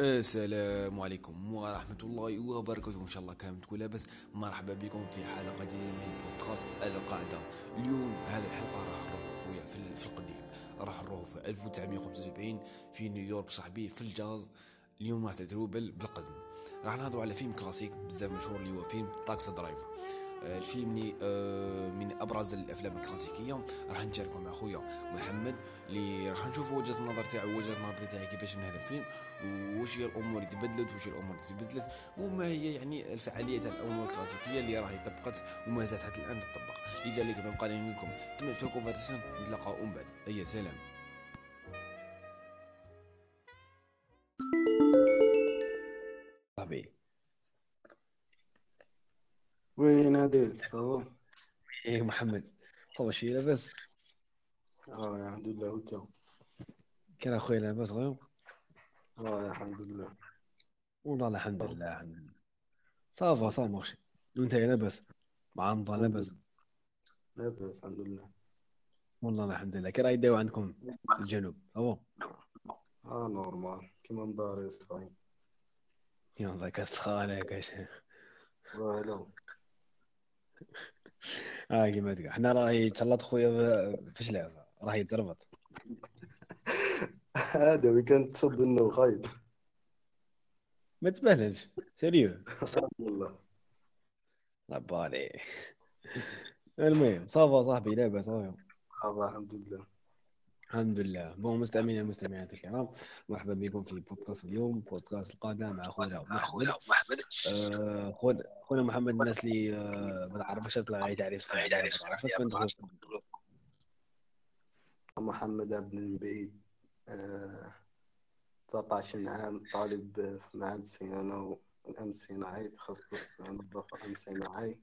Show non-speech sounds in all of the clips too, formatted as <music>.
السلام عليكم ورحمة الله وبركاته. إن شاء الله كامل تكون لاباس. مرحبا بكم في حلقة جديدة من بودكاست القاعدة اليوم هذه الحلقة راح نروح خويا في, القديم. راح نروح في 1975 في نيويورك صاحبي في الجاز. اليوم راح تعتبروه بالقدم. راح نهضروا على فيلم كلاسيك بزاف مشهور اللي هو فيلم Taxi Driver. الفيلم آه، من أبرز الأفلام الكلاسيكية. راح نشاركوا مع خويا محمد اللي راح نشوفوا وجهة النظر تاعو وجهة النظر تاعي كيفاش من هذا الفيلم وش هي الأمور اللي تبدلت وش هي الأمور اللي تبدلت وما هي يعني الفعالية تاع الأمور الكلاسيكية اللي راهي طبقت وما زالت حتى الآن تطبق. لذلك ما بقى لكم تشوفوا فيرسون نتلاقاو من بعد. هيا سلام. وين عديل صافا إيه محمد. طول شي لاباس؟ آه الحمد لله وأنت؟ كان اخويا لاباس غير؟ آه الحمد لله. والله الحمد لله الحمد لله. صافا صافا ماشي وأنت لاباس؟ مع رمضان لاباس. لاباس الحمد لله. والله الحمد لله. كي راه يداو عندكم في الجنوب؟ هو آه نورمال. كيما مداري صاي يلا كاستخانة يا شيخ والو <laughs> آه كيما تقول حنا راهي تشلط خويا فاش لعب راهي تربط. <laughs> هذا وين كانت تصب إنه خايب ما تبهللش. سيريو والله بالي. <laughs> المهم صافا صاحبي لاباس صافي صافا الحمد لله. الحمد لله. بون مستمعينا المستمعات الكرام مرحبا بكم في بودكاست اليوم بودكاست القادة مع خونا محمد. محمد. آه، خونا خونا محمد الناس اللي آه، ما تعرفكش تطلع غير تعريف صغير تعرفك محمد عبد المبيد آه 19 عام طالب في معهد الصيانة والأمن الصناعي تخصص نظافة أمن صناعي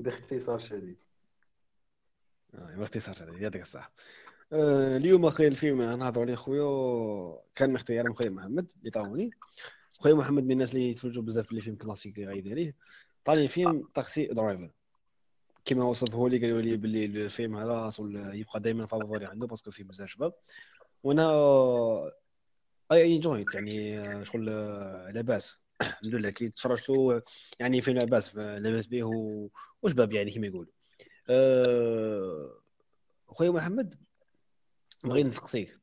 باختصار شديد. آه، باختصار شديد يعطيك الصحة. اليوم أخي الفيلم نهضروا عليه خويا كان اختيار خويا محمد اللي طاوني. خويا محمد من الناس اللي يتفرجوا بزاف في les films كلاسيكي غايد عليه طالي فيلم Taxi Driver. كما وصفه لي قالوا لي باللي الفيلم هذا يبقى دائما favori عنده parce que فيه بزاف شباب. وأنا I enjoyed يعني شغل لاباس. <coughs> الحمد لله كي تفرجت له يعني فيلم لاباس لاباس به وشباب يعني كما يقولوا. أه... خويا محمد بغيت نسقسيك.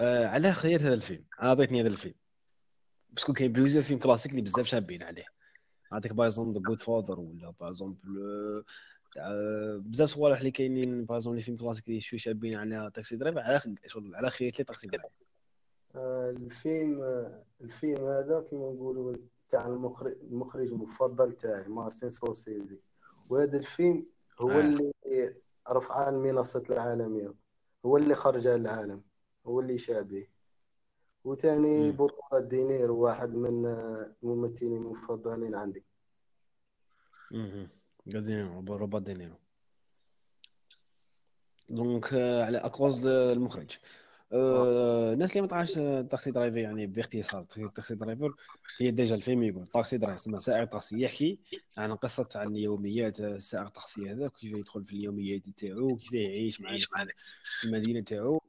آه علاه خيرت هذا الفيلم. عطيتني هذا الفيلم. parce que كاين plusieurs films classiques اللي بزاف شابين عليه. نعطيك par exemple The Godfather ولا par exemple بزاف صوالح اللي كاينين par exemple les films classiques اللي شوية شابين على Taxi Driver على على خيرت لي Taxi Driver آه، الفيلم آه، الفيلم هذا كما نقولوا تاع المخرج المخرج المفضل تاعي مارتن سكورسيزي. وهذا الفيلم هو آه. اللي رفعه المنصة العالمية. هو اللي خرجه للعالم هو اللي شابه. وثاني. بطولة دينيرو واحد من آه، الممثلين المفضلين عندي. دينيرو دينيرو. donc آه، على à cause المخرج. آه، الناس اللي ما تعرفش Taxi Driver يعني باختصار Taxi Driver هي déjà الفيلم يقول Taxi Driver سما سائق طاكسي يحكي عن قصة عن يوميات السائق الطاكسي هذا كيف يدخل في اليوميات تاعو كيف يعيش مع في المدينة تاعو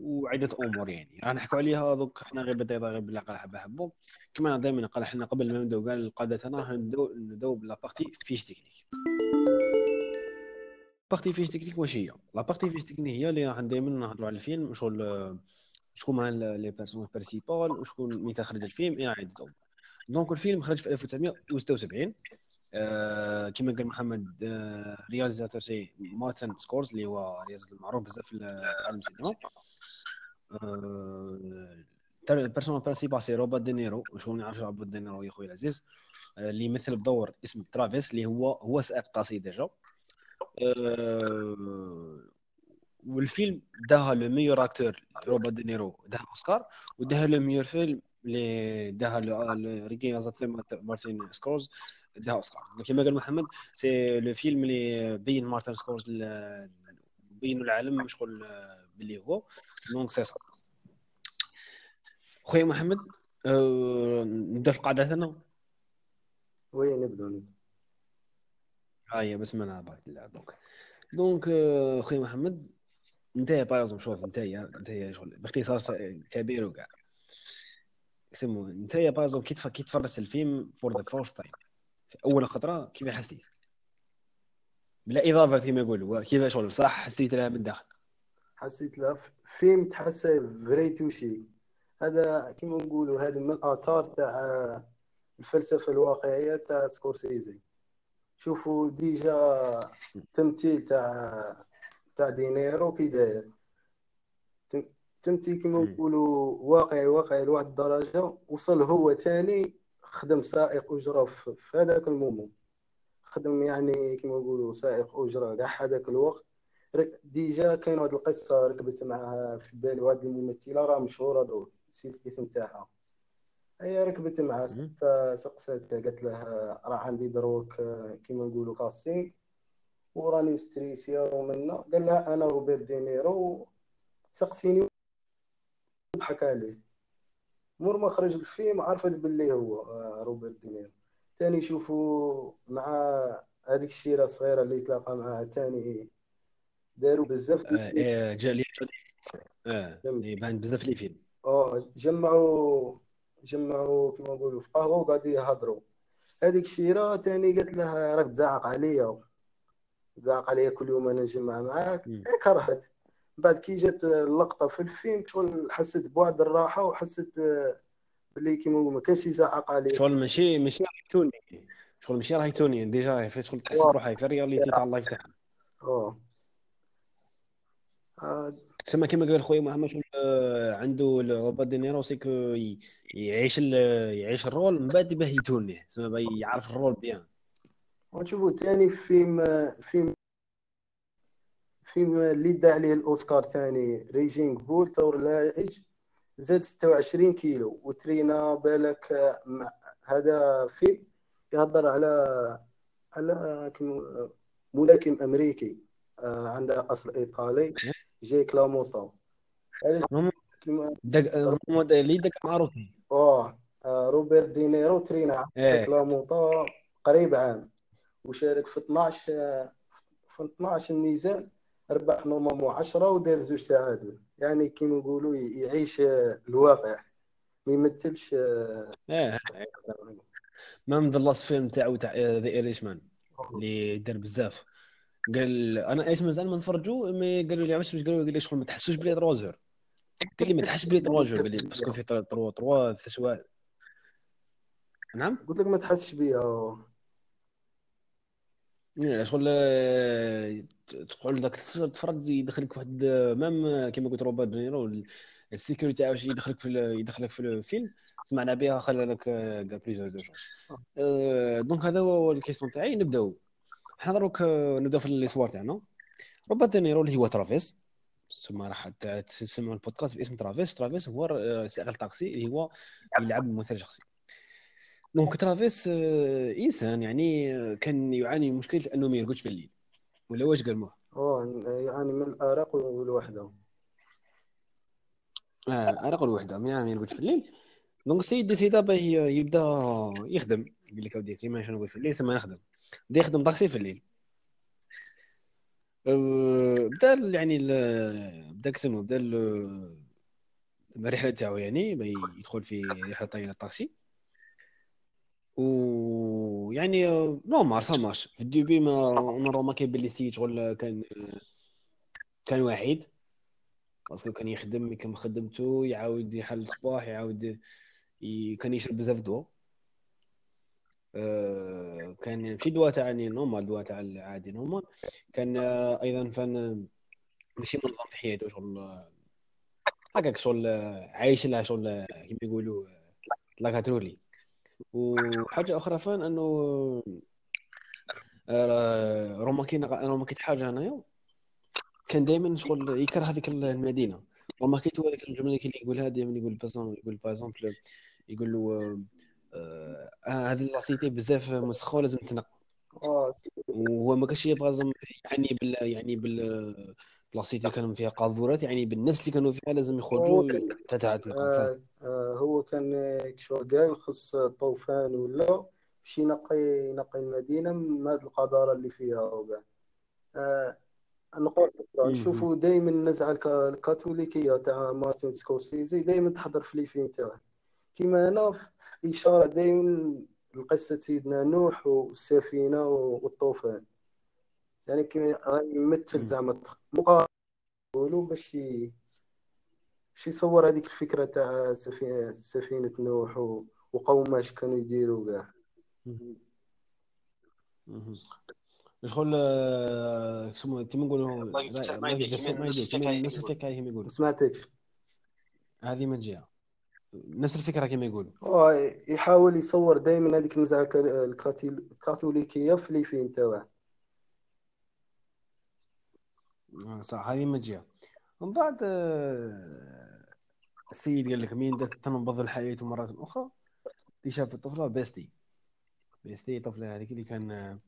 وعدة أمور يعني. راح نحكوا عليها دوك حنا غير بدايه غير بلا قال حبه حبه كما دائما قال حنا قبل ما نبداو كاع القادة تاعنا نبداو نبداو ب la partie fiche technique partie fiche technique واش هي la partie fiche technique هي اللي راح دائما نهضروا على الفيلم شغل شكون مع les personnes principales وشكون مين تخرج الفيلم إلى امور donc الفيلم خرج في 1976 آه كما قال محمد آه réalisateur c'est مارتن سكورز اللي هو réalisateur معروف بزاف في عالم السينما ال personnage principal c'est روبرت دينيرو وشكون ما روبرت دينيرو يا خويا العزيز اللي يمثل بدور اسم ترافيس اللي هو هو سائق طاسي déjà والفيلم داها le meilleur acteur روبرت دينيرو داها اوسكار وداها le meilleur film اللي داها réalisateur مارتن سكورز داها اوسكار. كما قال محمد c'est le film اللي بين مارتن سكورز بينوا العالم شغل آه، باللي هو donc c'est خويا محمد آه، نبدا في القاعده تاعنا وين نبدو نبدو ها هي بسم الله بارك الله donc donc خويا محمد انت باغ شوف انت انت شغل باختصار كبير وكاع يسمو انت يا بازو كي كي تفرجت الفيلم for the first time في أول خطرة كيف حسيت؟ بلا إضافة كما يقولوا كيف شغل؟ صح؟ حسيت لها من الداخل حسيت له ف- فيلم تحسه vrai touché هذا كيما نقولوا هذا من الآثار تاع الفلسفة الواقعية تاع سكورسيزي. شوفوا déjà تمثيل تاع تاع دينيرو كي داير. تم- تمثيل كيما. نقولوا واقعي واقعي لواحد الدرجة وصل هو تاني خدم سائق أجرة في هذاك ال moment. خدم يعني كيما نقولوا سائق أجرة كاع هذاك الوقت. déjà كاين واحد القصة ركبت معها في بالي واحد الممثلة راه مشهورة دور نسيت الاسم تاعها. هي ركبت معها مم. سقسا- سقساتها قالت لها راه عندي دروك كيما نقولوا casting وراني مستريسيا ومنا قال لها أنا روبرت دينيرو سقسيني وضحك عليه مور ما خرج الفيلم عرفت باللي هو آه، روبرت دينيرو تاني يشوفوا مع هذيك الشيرة الصغيرة اللي تلاقى معها تاني داروا بزاف آه، آه، جا لي آه. يبان بزاف les films آه جمعوا جمعوا كيما نقولوا في قهوه وقعدوا يهضروا. هذيك الشيرة تاني قالت لها راك تزعق عليا. تزعق عليا كل يوم أنا نجمع معاك. كرهت بعد كي جات اللقطة في الفيلم شغل حسيت بواحد الراحة وحسيت آه، باللي كيما ما كانش يزعق عليا. شغل ماشي ماشي راهي توني شغل ماشي راهي توني déjà راهي في شغل تحس بروحها في ال réalité تاع ال life تاعها آه تسمى كما قال خويا شغل آه، عنده روبرت دينيرو سيكو ي- يعيش ال- يعيش الرول من بعد باه يتوني تسمى باه يعرف الرول بيان. ونشوفوا تاني فيلم فيلم فيلم اللي دا عليه الأوسكار ثاني ريجينغ بول تور لايج زاد 26 كيلو. وترينا بالك آه، هذا فيلم يهضر على على ملاكم أمريكي آه، عنده اصل إيطالي. داك آه، normal اللي داك معروفين؟ آه آه، روبرت دينيرو ترينا جيك لاموطا قريب عام. وشارك في 12 آه، في 12 نزال ربح normalement 10 ودار زوج تعادل يعني كيما نقولوا يعيش آه، الواقع. ما يمثلش آه ما من ذا لاست فيلم تاعو تاع ذا ايريش مان اللي دار بزاف. قال أنا إيش مازال ما نتفرجوا مي قالوا لي علاش باش قالوا قال لي شغل ما تحسوش بلي 3 زور قال لي ما تحسش بلي 3 زور بلي باسكو في 3 3 سواء نعم؟ قلت لك ما تحسش بيها آه. لا، شغل تقول لك تفرج يدخلك في واحد مام كيما قلت روبرت دينيرو السيكوريتي تاعو شي يدخلك في يدخلك في الفيلم سمعنا بها خلى لك قال plusieurs de آه، donc هذا هو ال question تاعي نبداو. حنا دروك آه، نبداو في الاسوار تاعنا. روبرت دينيرو اللي هو ترافيس. ثم راح تسمعوا البودكاست باسم ترافيس. ترافيس هو آه، سائق الطاكسي اللي هو يلعب ممثل شخصي. donc ترافيس آه، إنسان يعني كان يعاني من مشكلة أنه ما يرقدش في الليل. ولا واش قال موه آه يعني من الأرق والوحدة. آه أرق الوحده ما يرقدش في الليل. donc السيد décida باه يبدأ يخدم. يقول لك أودي كيما شنو نقول في الليل ثم نخدم بدا يخدم طاكسي في الليل. أه، بدأ يعني بدأ كسمو بدأ ال- الرحلة تاعو يعني يدخل في رحلة طويله الطاكسي ويعني آه، normal ça marche في ال début ما اون ما كاين باللي السيد شغل كان كان وحيد باسكو كان يخدم كان خدمته يعاود يحل الصباح يعاود ي... كان يشرب بزاف دواء كان ماشي دواء تاع يعني نورمال دواء تاع العادي نورمال كان آه، أيضا فان ماشي منظم في حياته شغل آه، هكاك شغل آه، عايش لها شغل آه، كيما يقولوا آه، لاكاترولي وحاجة أخرى فان إنه آه، روماكينا روماكيت حاجة هنايا كان دائما شغل يكره هذيك المدينة. روماكيتو هذيك الجملة اللي يقولها دائما يقول بازون يقول بازونبل يقول له آه، آه، هذه لاسيتي بزاف مسخه ولازم تنقى آه وهو ما كانش يبغى يعني بال يعني بال بلاصيتي كانوا فيها قاذورات يعني بالناس اللي كانوا فيها لازم يخرجوا تتعاتنقى آه، آه، هو كان آه، شغل قال خص طوفان ولا باش ينقي ينقي المدينة من هذه القذارة اللي فيها وكاع آه، نقول. نشوفوا دائما النزعة الك- الكاثوليكية تاع مارتن سكورسيزي دائما تحضر في les films تاعه كيما هنا في إشارة دائما لقصة سيدنا نوح والسفينة والطوفان. يعني كيما يمثل زعما مقارنه باش باش يصور هذيك الفكرة تاع سفينة نوح وقوماش كانوا يديروا كاع. شغل شنو كيما نقولوا ما كيما نفس الفكرة كيما يقولوا سمعتك هذه من جهه نفس الفكرة كما يقولوا. هو يحاول يصور دائما هذيك النزعه الكاثوليكية في لي فيلم تاعه صح هذه من جهه ومن بعد السيد قال لك مين تنبض الحياة مرات أخرى؟ اللي شاف الطفلة بيتسي. بيتسي طفلة هذيك اللي كان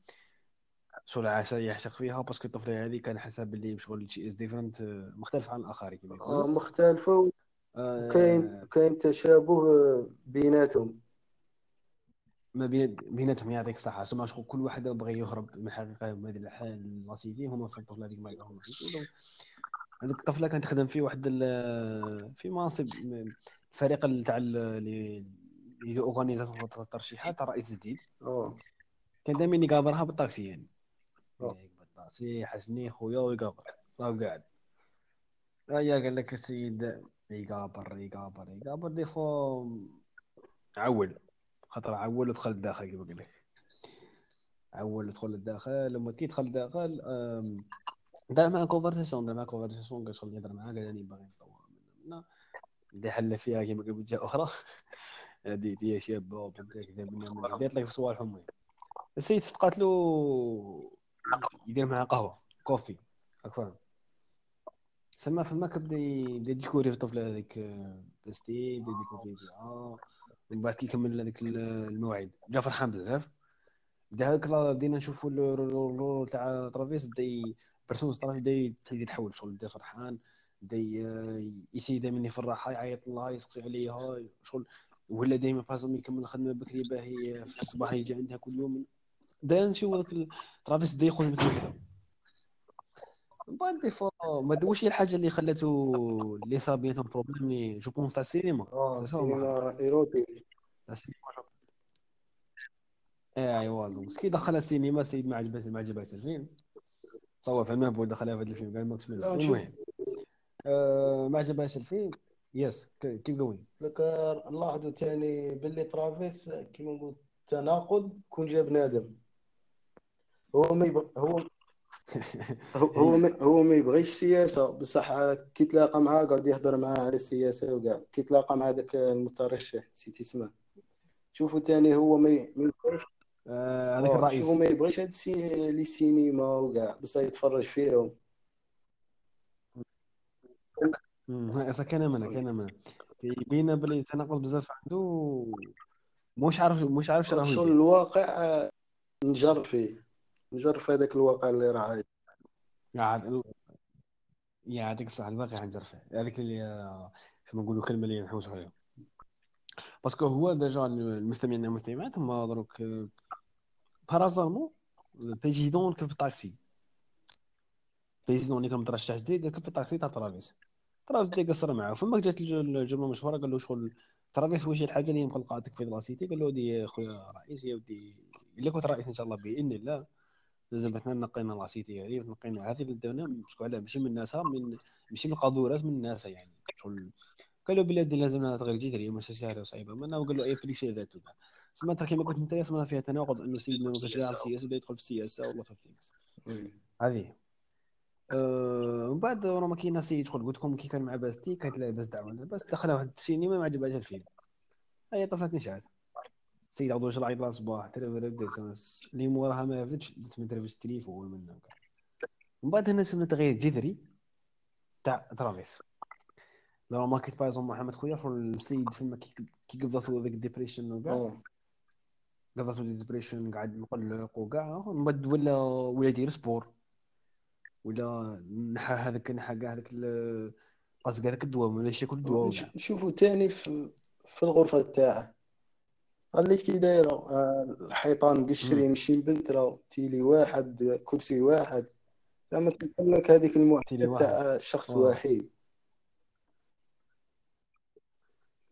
شغل عاش يعشق فيها parce que الطفلة هذه كان حسب باللي شغل she is different مختلف عن الآخرين كما يقولوا. مختلفة وكاين آه. كاين تشابه بيناتهم. ما بين بيناتهم يعطيك الصحة. سما شغل كل واحد بغى يهرب من الحقيقة من هذه الحال la cité هما في الطفلة هذيك ما يقدروا هذيك الطفلة كانت تخدم في واحد في منصب الفريق تاع اللي اورغانيزاسيون الترشيحات رئيس جديد كان دائما يقابرها بالطاكسي يعني. بالطاكسي حسني خويا ويقابر راهو قاعد. هيا قال لك السيد يقابر يقابر يقابر دي فو عول خاطر عول ودخل الداخل كيما قال لك. عول دخل للداخل لما كي دخل الداخل دار معاه كونفرساسيون دار معاه كونفرساسيون قال شغل يهضر معاه قال راني باغي نطور من بدا حل فيها كيما قال جهه أخرى. هذه هي شابه وبدا كذا من دارت لك في صوالح المهم السيد صدقات له يدير معاه قهوة كوفي راك فاهم سما فما كبدا يبدا ديكوري في الطفله هذيك بلاستي بدا ديكوري فيها من بعد كي كمل الموعد. بدا فرحان بزاف. بدا هذاك بدينا نشوفوا الرول تاع طرافيس بدا برسون طرافيس بدا يتحول شغل بدا فرحان بدا يسي دائما يفرحها يعيط الله يسقسي عليها شغل. ولا دائما بازم يكمل الخدمة بكري باهي في الصباح يجي عندها كل يوم. دا نشوف هذاك طرافيس بدا يخرج من كذا بعد دي فوا ما واش هي الحاجة اللي خلاتو اللي صار بيناتهم بروبليم جو بونس تاع السينما آه السينما ايروتيك أيوا زوج كي دخل السينما السيد ما عجبته ما عجبته الفيلم. تصور في المهبول دخلها في هذا الفيلم قال ماكس المهم. آه ما عجبهاش الفيلم. يس كيف جوين لك نلاحظوا ثاني باللي ترافيس كيما نقول تناقض كون جاب بنادم هو ما يبغى هو هو ما هو ما يبغيش السياسة بصح كي تلاقى معاه قاعد يهضر معاه على السياسة وكاع. كي تلاقى مع هذاك المترشح نسيت اسمه. شوفوا ثاني هو ما يبغيش آه، هذاك الرئيس. هو ما يبغيش هاد لي سينما وكاع. بصح يتفرج فيهم. كان منا كان منا يبين بلي تناقض بزاف عنده مش عارف مش عارف شنو الواقع نجر فيه. نجر في هذاك الواقع اللي راه قاعد يا هذيك الصح الواقع حنجر فيه هذيك اللي كما نقولوا كلمة اللي نحوس عليها. باسكو هو ديجا المستمعين والمستمعات هما دروك بارازارمون بريزيدون كيف الطاكسي بريزيدون اللي كان مترشح جديد كيف الطاكسي تاع ترافيس ترافيس دي قصر معاه. فما جات الجملة مشهوره قال له شغل ترافيس واش الحاجة اللي مخلقاتك في لاسيتي قال له ودي خويا رئيس يا ودي الا كنت رئيس إن شاء الله بإذن الله. لازم حنا نقينا لاسيتي هذه نقينا هذه الدولة باسكو علاه ماشي من ناسها من ماشي من القاذورات من الناس يعني. شغل قال له بلادي لازم تغير جذري ماشي سهله وصعيبة. ما قال له أي بريشي ذاته سما ترى كما قلت انت سما فيها تناقض إنه سيدنا ما كانش لاعب سياسه بدا يدخل في السياسة والله في الناس هذه. أه من بعد راه كاين ناس يدخل. قلت لكم كي كان مع باستي كانت باس دعوة. باس دخل واحد السينما ما عجبهاش الفيلم. هي طفلت نشات السيد عبد الله عيط الصباح اللي موراها ما عرفتش درت من في التليفون من من بعد هنا سمنا تغيير جذري. تاع ترافيس لو ما كنت بايزون محمد خويا السيد فيما كي قبضته ذاك الديبريشن وكاع قبضته ديبريشن قاعد مقلق وكاع من بعد ولا ولا يدير سبور. ولا نحى هذاك نحى كاع هذاك قصد هذاك الدواء ولا ياكل الدواء نشوفوا ثاني في, في الغرفة تاعه. اللي كي دايرة. آه، الحيطان مقشرين ماشي البنت راه تيلي واحد كرسي واحد. زعما كيقول لك هذيك المعطيات تاع شخص وحيد.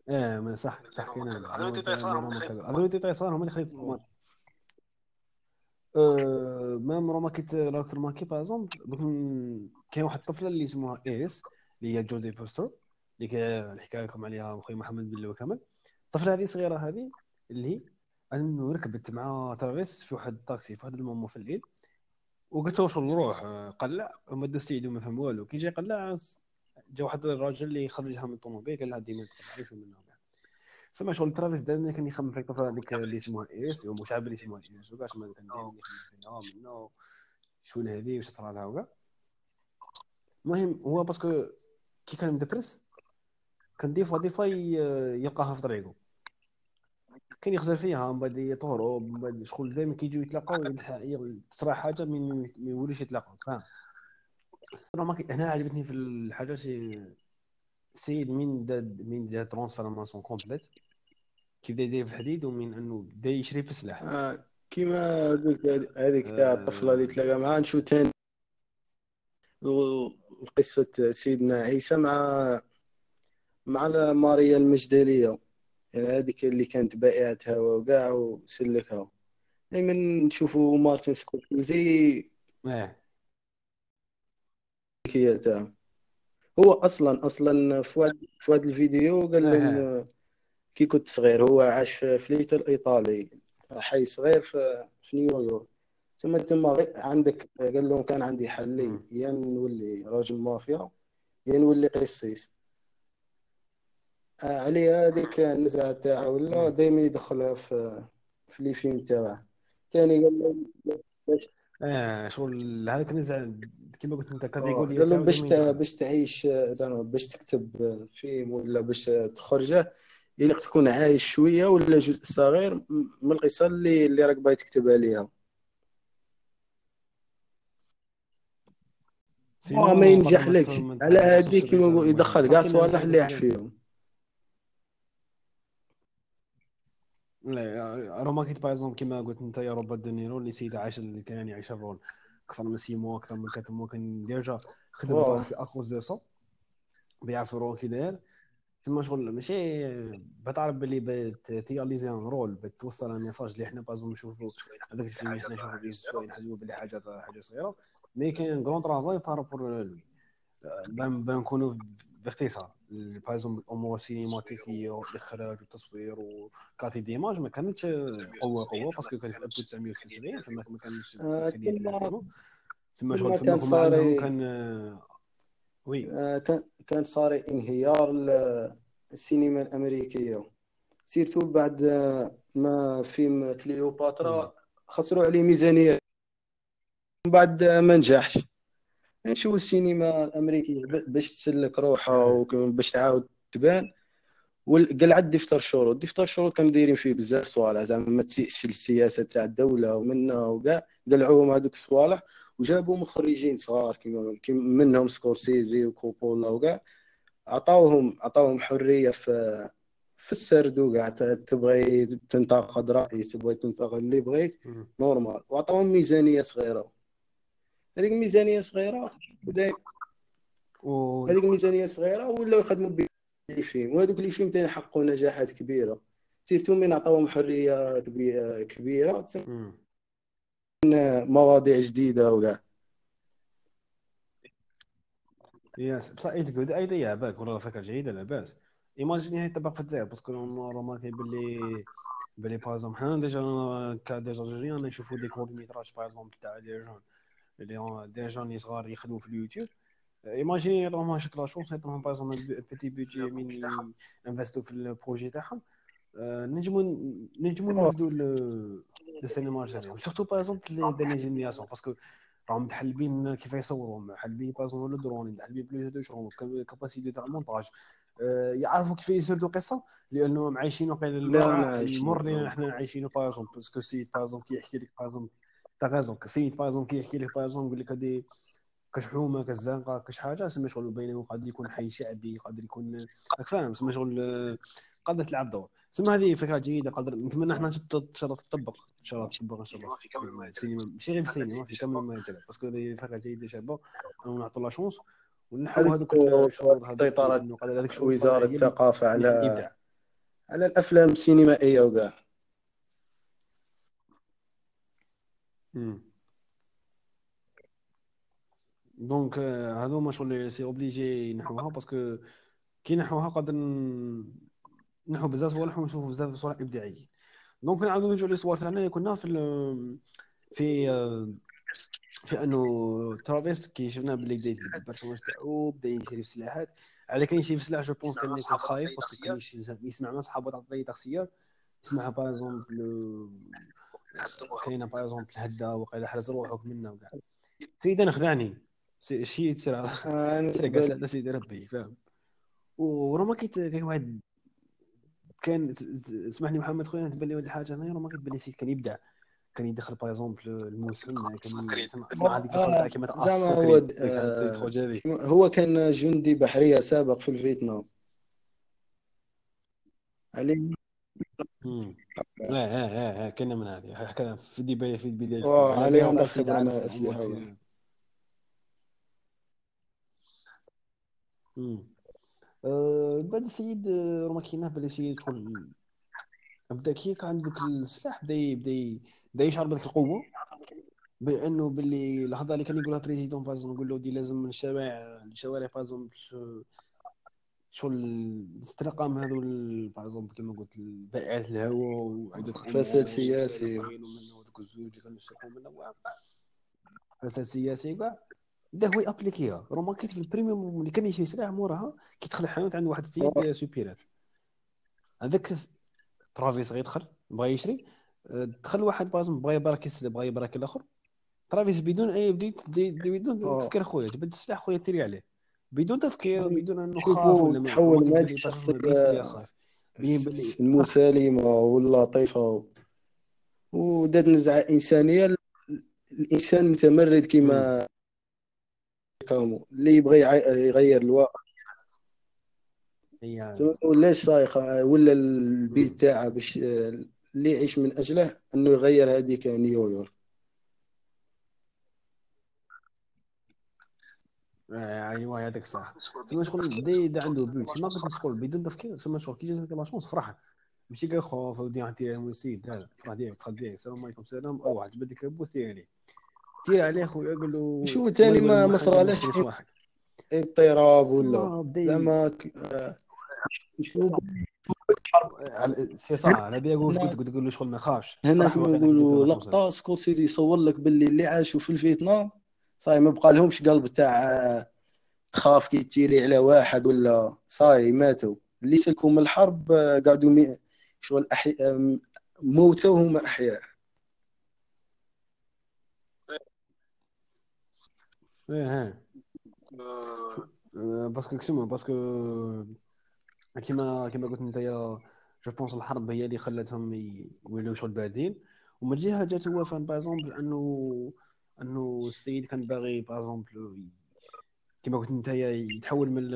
آه ما صح صح كاين هذا هذا اللي تيصير هما اللي اللي خايفين أه ميم روما كيت لاكتور ماكي باغ دوك كاين واحد الطفلة اللي اسمها إيريس اللي هي جودي فوستر اللي الحكاية لكم عليها خويا محمد بن وكامل الطفلة هذه صغيرة هذه اللي هي أنه ركبت مع ترافيس في واحد الطاكسي في واحد ال moment في الليل وقلت له نروح آه، قلع. وما دزت يدو ما فهم والو. كي جاي قلع جا واحد الراجل اللي خرجها من الطوموبيل قال لها ديما منها. سما شغل ترافيس دائما كان يخمم في الطفله هذيك اللي اسمها إيريس ومش عارف اللي اسمها إيريس. وكاع تما كان دائما يخمم فيها منه. شكون هذه واش صرا لها؟ وكاع المهم هو باسكو كي كان مدبرس كان ديفا ديفا ي- يلقاها في طريقه. كان يخزر فيها من بعد يطهروا من بعد شغل دائما كي يجوا يتلاقاو تصرى حاجة من ما يولوش يتلاقاو فاهم؟ هنا عجبتني في الحاجة شي السيد من دا من دا ترانسفورماسيون كومبليت كيف بدا يدير في الحديد ومن أنه بدا يشري في السلاح. آه كيما قلت هذ- هذيك تاع الطفلة اللي تلاقى معاه نشوف تاني قصه سيدنا عيسى مع مع ماريا المجدلية. يعني هذيك اللي كانت بائعة هوا وكاع وسلكها. دائما نشوفوا مارتن سكورسيزي آه تاعه هو أصلا أصلا في واحد في واحد الفيديو قال لهم كي كنت صغير هو عاش في Little Italy حي صغير في نيويورك. تما غير عندك قال لهم كان عندي حلين يا نولي راجل مافيا يا نولي قسيس آه، عليه هذيك النزعة تاعه ولا دائما يدخلها في في les films تاعه ثاني قال لهم آه شغل هذاك نزع كيما قلت أنت آه، catégorie قال لهم تاعو باش. باش تعيش آه، زعما باش تكتب فيلم ولا باش تخرجه يليق تكون عايش شوية ولا جزء صغير من القصة اللي اللي راك باغي تكتبها ليها sinon ما ما ت- على هذه كيما نقول يدخل. كاع صوالح اللي يعرف فيهم لا remarqu يت par exemple كيما قلت انت يا روبرت دينيرو اللي سيد عايش اللي كان يعيش ال rôle أكثر من سي موا أكثر من كاتب موا كان ديجا خدم اكوز دو سا بيعرف الرول كي داير. تما شغل ماشي بتعرف باللي بتياليزي ان رول بتوصل الميساج اللي إحنا بازم نشوفوا هذاك الفيلم اللي إحنا نشوفوا شوية نحسبوا باللي حاجة حاجة صغيرة. مي كاين كرون ترافاي بارابور لوي بان بان نكونوا باختصار باغ اكزومبل الأمور السينماتيكيه والاخراج والتصوير وكاتي ديماج ما كانتش قوه قوه parce que كان في 1976 فما ما كانش كما شغل كان فما صار عندهم ي- كان oui كان كان صار انهيار السينما الامريكيه surtout بعد ما فيلم كليوباترا خسروا عليه ميزانية. من بعد آه، ما نجحش. نشوف السينما الأمريكية باش تسلك روحها وباش تعاود تبان. وقلعت دفتر شروط دفتر شروط كانوا دايرين فيه بزاف صوالح زعما ما تسيئش السياسة تاع الدولة ومنها وكاع قلعوهم هذوك الصوالح وجابوا مخرجين صغار كيما منهم سكورسيزي وكوبولا وكاع. عطاوهم عطاوهم حرية في في السرد وكاع تبغي تنتقد رأي تبغي تنتقد اللي بغيت. normal. وعطاوهم ميزانية صغيرة. هذيك الميزانيه صغيرة دايما و هذيك الميزانيه صغيرة ولاو يخدموا بها les films وهذوك les films تاني حققوا نجاحات كبيرة. surtout من عطاوهم حرية كبي- كبيرة. مواضيع جديدة وكاع. yes بصح it's good idea باك والله فكرة جيدة لاباس imaginez هي طبق في الجزائر parce que remarqué باللي باللي par exemple حنا déjà كا déjà جيريان نشوفوا des courts métrages par exemple تاع les jeunes. اللي des jeunes صغار يخدموا في اليوتيوب. imaginez يعطوهم هذيك la chance يعطوهم par exemple petit budget من investi و في ال projet تاعهم. آه، نجمو نجمو نوجدوا السينما الجزائريه surtout par exemple les dernières générations parce que راهم محلبين كيف يصوروا محلبين par exemple drone محلبين plus de شغل capacité تاع المونتاج يعرفوا كيف يسردوا قصة؟ لأنهم عايشين عايشين. المر اللي إحنا عايشينه par exemple parce que سيد par exemple كيحكي لك par exemple تا غازون سيد par exemple كيحكي لك exemple يقول لك هذه كش حومة كش زنقة كش حاجة سما شغل بينما قد يكون حي شعبي قادر يكون راك فاهم سما شغل قادر تلعب دور. سما هذه فكرة جيدة قادر نتمنى إحنا ان شاء الله تطبق إن شاء الله تطبق إن شاء الله. في كامل في السينما ماشي غير في السينما في كامل المجالات parce que هذه فكرة جيدة شابة ونعطوا la chance ونحو هذوك هذيك الشهور وزارة الثقافة على على الأفلام السينمائية وكاع مم. donc آه، هادو هما شغل c'est obligé ينحوها parce que كي نحوها قادر ن- نحو بزاف صوالح ونشوفوا بزاف صوالح ابداعيين donc نعاودو نرجعو للصور تاعنا كنا في ال- في آه، في انه ترافيس كي شفنا بلي بدا يتبدل ال personnage تاعو بدا يشري في السلاحات على كان يشري في السلاح je pense كان خايف parce que كان يش- يسمع من صحابو تاع طريق تاع يسمعها باغ اكزومبل كاينة باغ اكزومبل هدا وقيلا حرز روحك منا وكاع سيدي أنا خدعني سي- شي تصير على سيدي ربي فاهم؟ وراه ما كيت كاين واحد كان اسمح لي محمد خويا تبان لي واحد الحاجة هنايا راه ما كتبان لي سيد كان يبدع. كان يدخل باغ اكزومبل الموسم كان هذيك الدخل تاع كيما زعما هو كان جندي بحرية سابق في الفيتنام. علي؟ مم. آه آه آه كان من هذه. حكى في بدايه في بدايه واه، على عليه بالي عنده وقع سيد خبرة عارف مع الأمور الأسلحة في- وكذا. مم. آه، بعد السيد آه، راه ما كاينة بدا السيد شغل بدا كي كان عندك السلاح بدا بدا بدا يشعر بذيك القوة. بأنه باللي اللحظة اللي كان يقولها بريزيدون فازون يقول له دي لازم من الشوارع الشوارع فازون شغل الاستقام هذو فازون كما قلت بائعات الهواء فساد سياسي. وذوك الزوج اللي كانوا يسرقوا منه. فساد سياسي كاع بدا هو يابليكيها راه ما كاين في البريميوم اللي كان يشري سلاح موراها كي دخل الحانوت عند واحد السيد سوبيرات هذاك ترافيس غيدخل بغى يشري آه، دخل واحد بازم بغى يبارك بغى يبارك الآخر ترافيس بدون أي بدون. تفكير خويا جبد السلاح خويا تيري عليه بدون تفكير بدون أنه خاف تحول بين بلي المسالمة واللطيفة وداد نزعة إنسانية الإنسان المتمرد كما كامو اللي يبغى يغير الواقع. هي ولاش صايخ ولا البيت تاعه باش اللي يعيش من أجله أنه يغير هذيك نيويورك. ايوا هذاك الصح تسمى شغل بدا عنده بيوت كما قلت شغل بدون تفكير تسمى شغل كي جاتك لا شونس فرح ماشي كاع خوف ودي عندي السيد لا لا فرح ديالك دخل ديالك السلام عليكم سلام أو واحد جبد ديك البوس تير عليه تير عليه خويا قول له شوف تاني ما- ما واحد اضطراب ولا زعما على- سي صح على بالي واش قلت قلت له شغل ما خافش هنا كما نقولوا لقطة سكورسيزي يصور لك باللي اللي عاشوا في الفيتنام. صاي ما بقى لهمش قلب تاع آه، تخاف كي تيري على واحد ولا صاي ماتوا. اللي سلكوا من الحرب آه، قعدوا mais... شغل أحي... آم، موتوا وهم أحياء. إيه إيه آه، parce que كسمه parce que كيما كيما قلت أنت يا je pense الحرب هي اللي خلتهم ي- يوليو شغل باردين ومن جهة جات هو enfin باغ أنه انه السيد كان باغي باغ كيما قلت انت يتحول من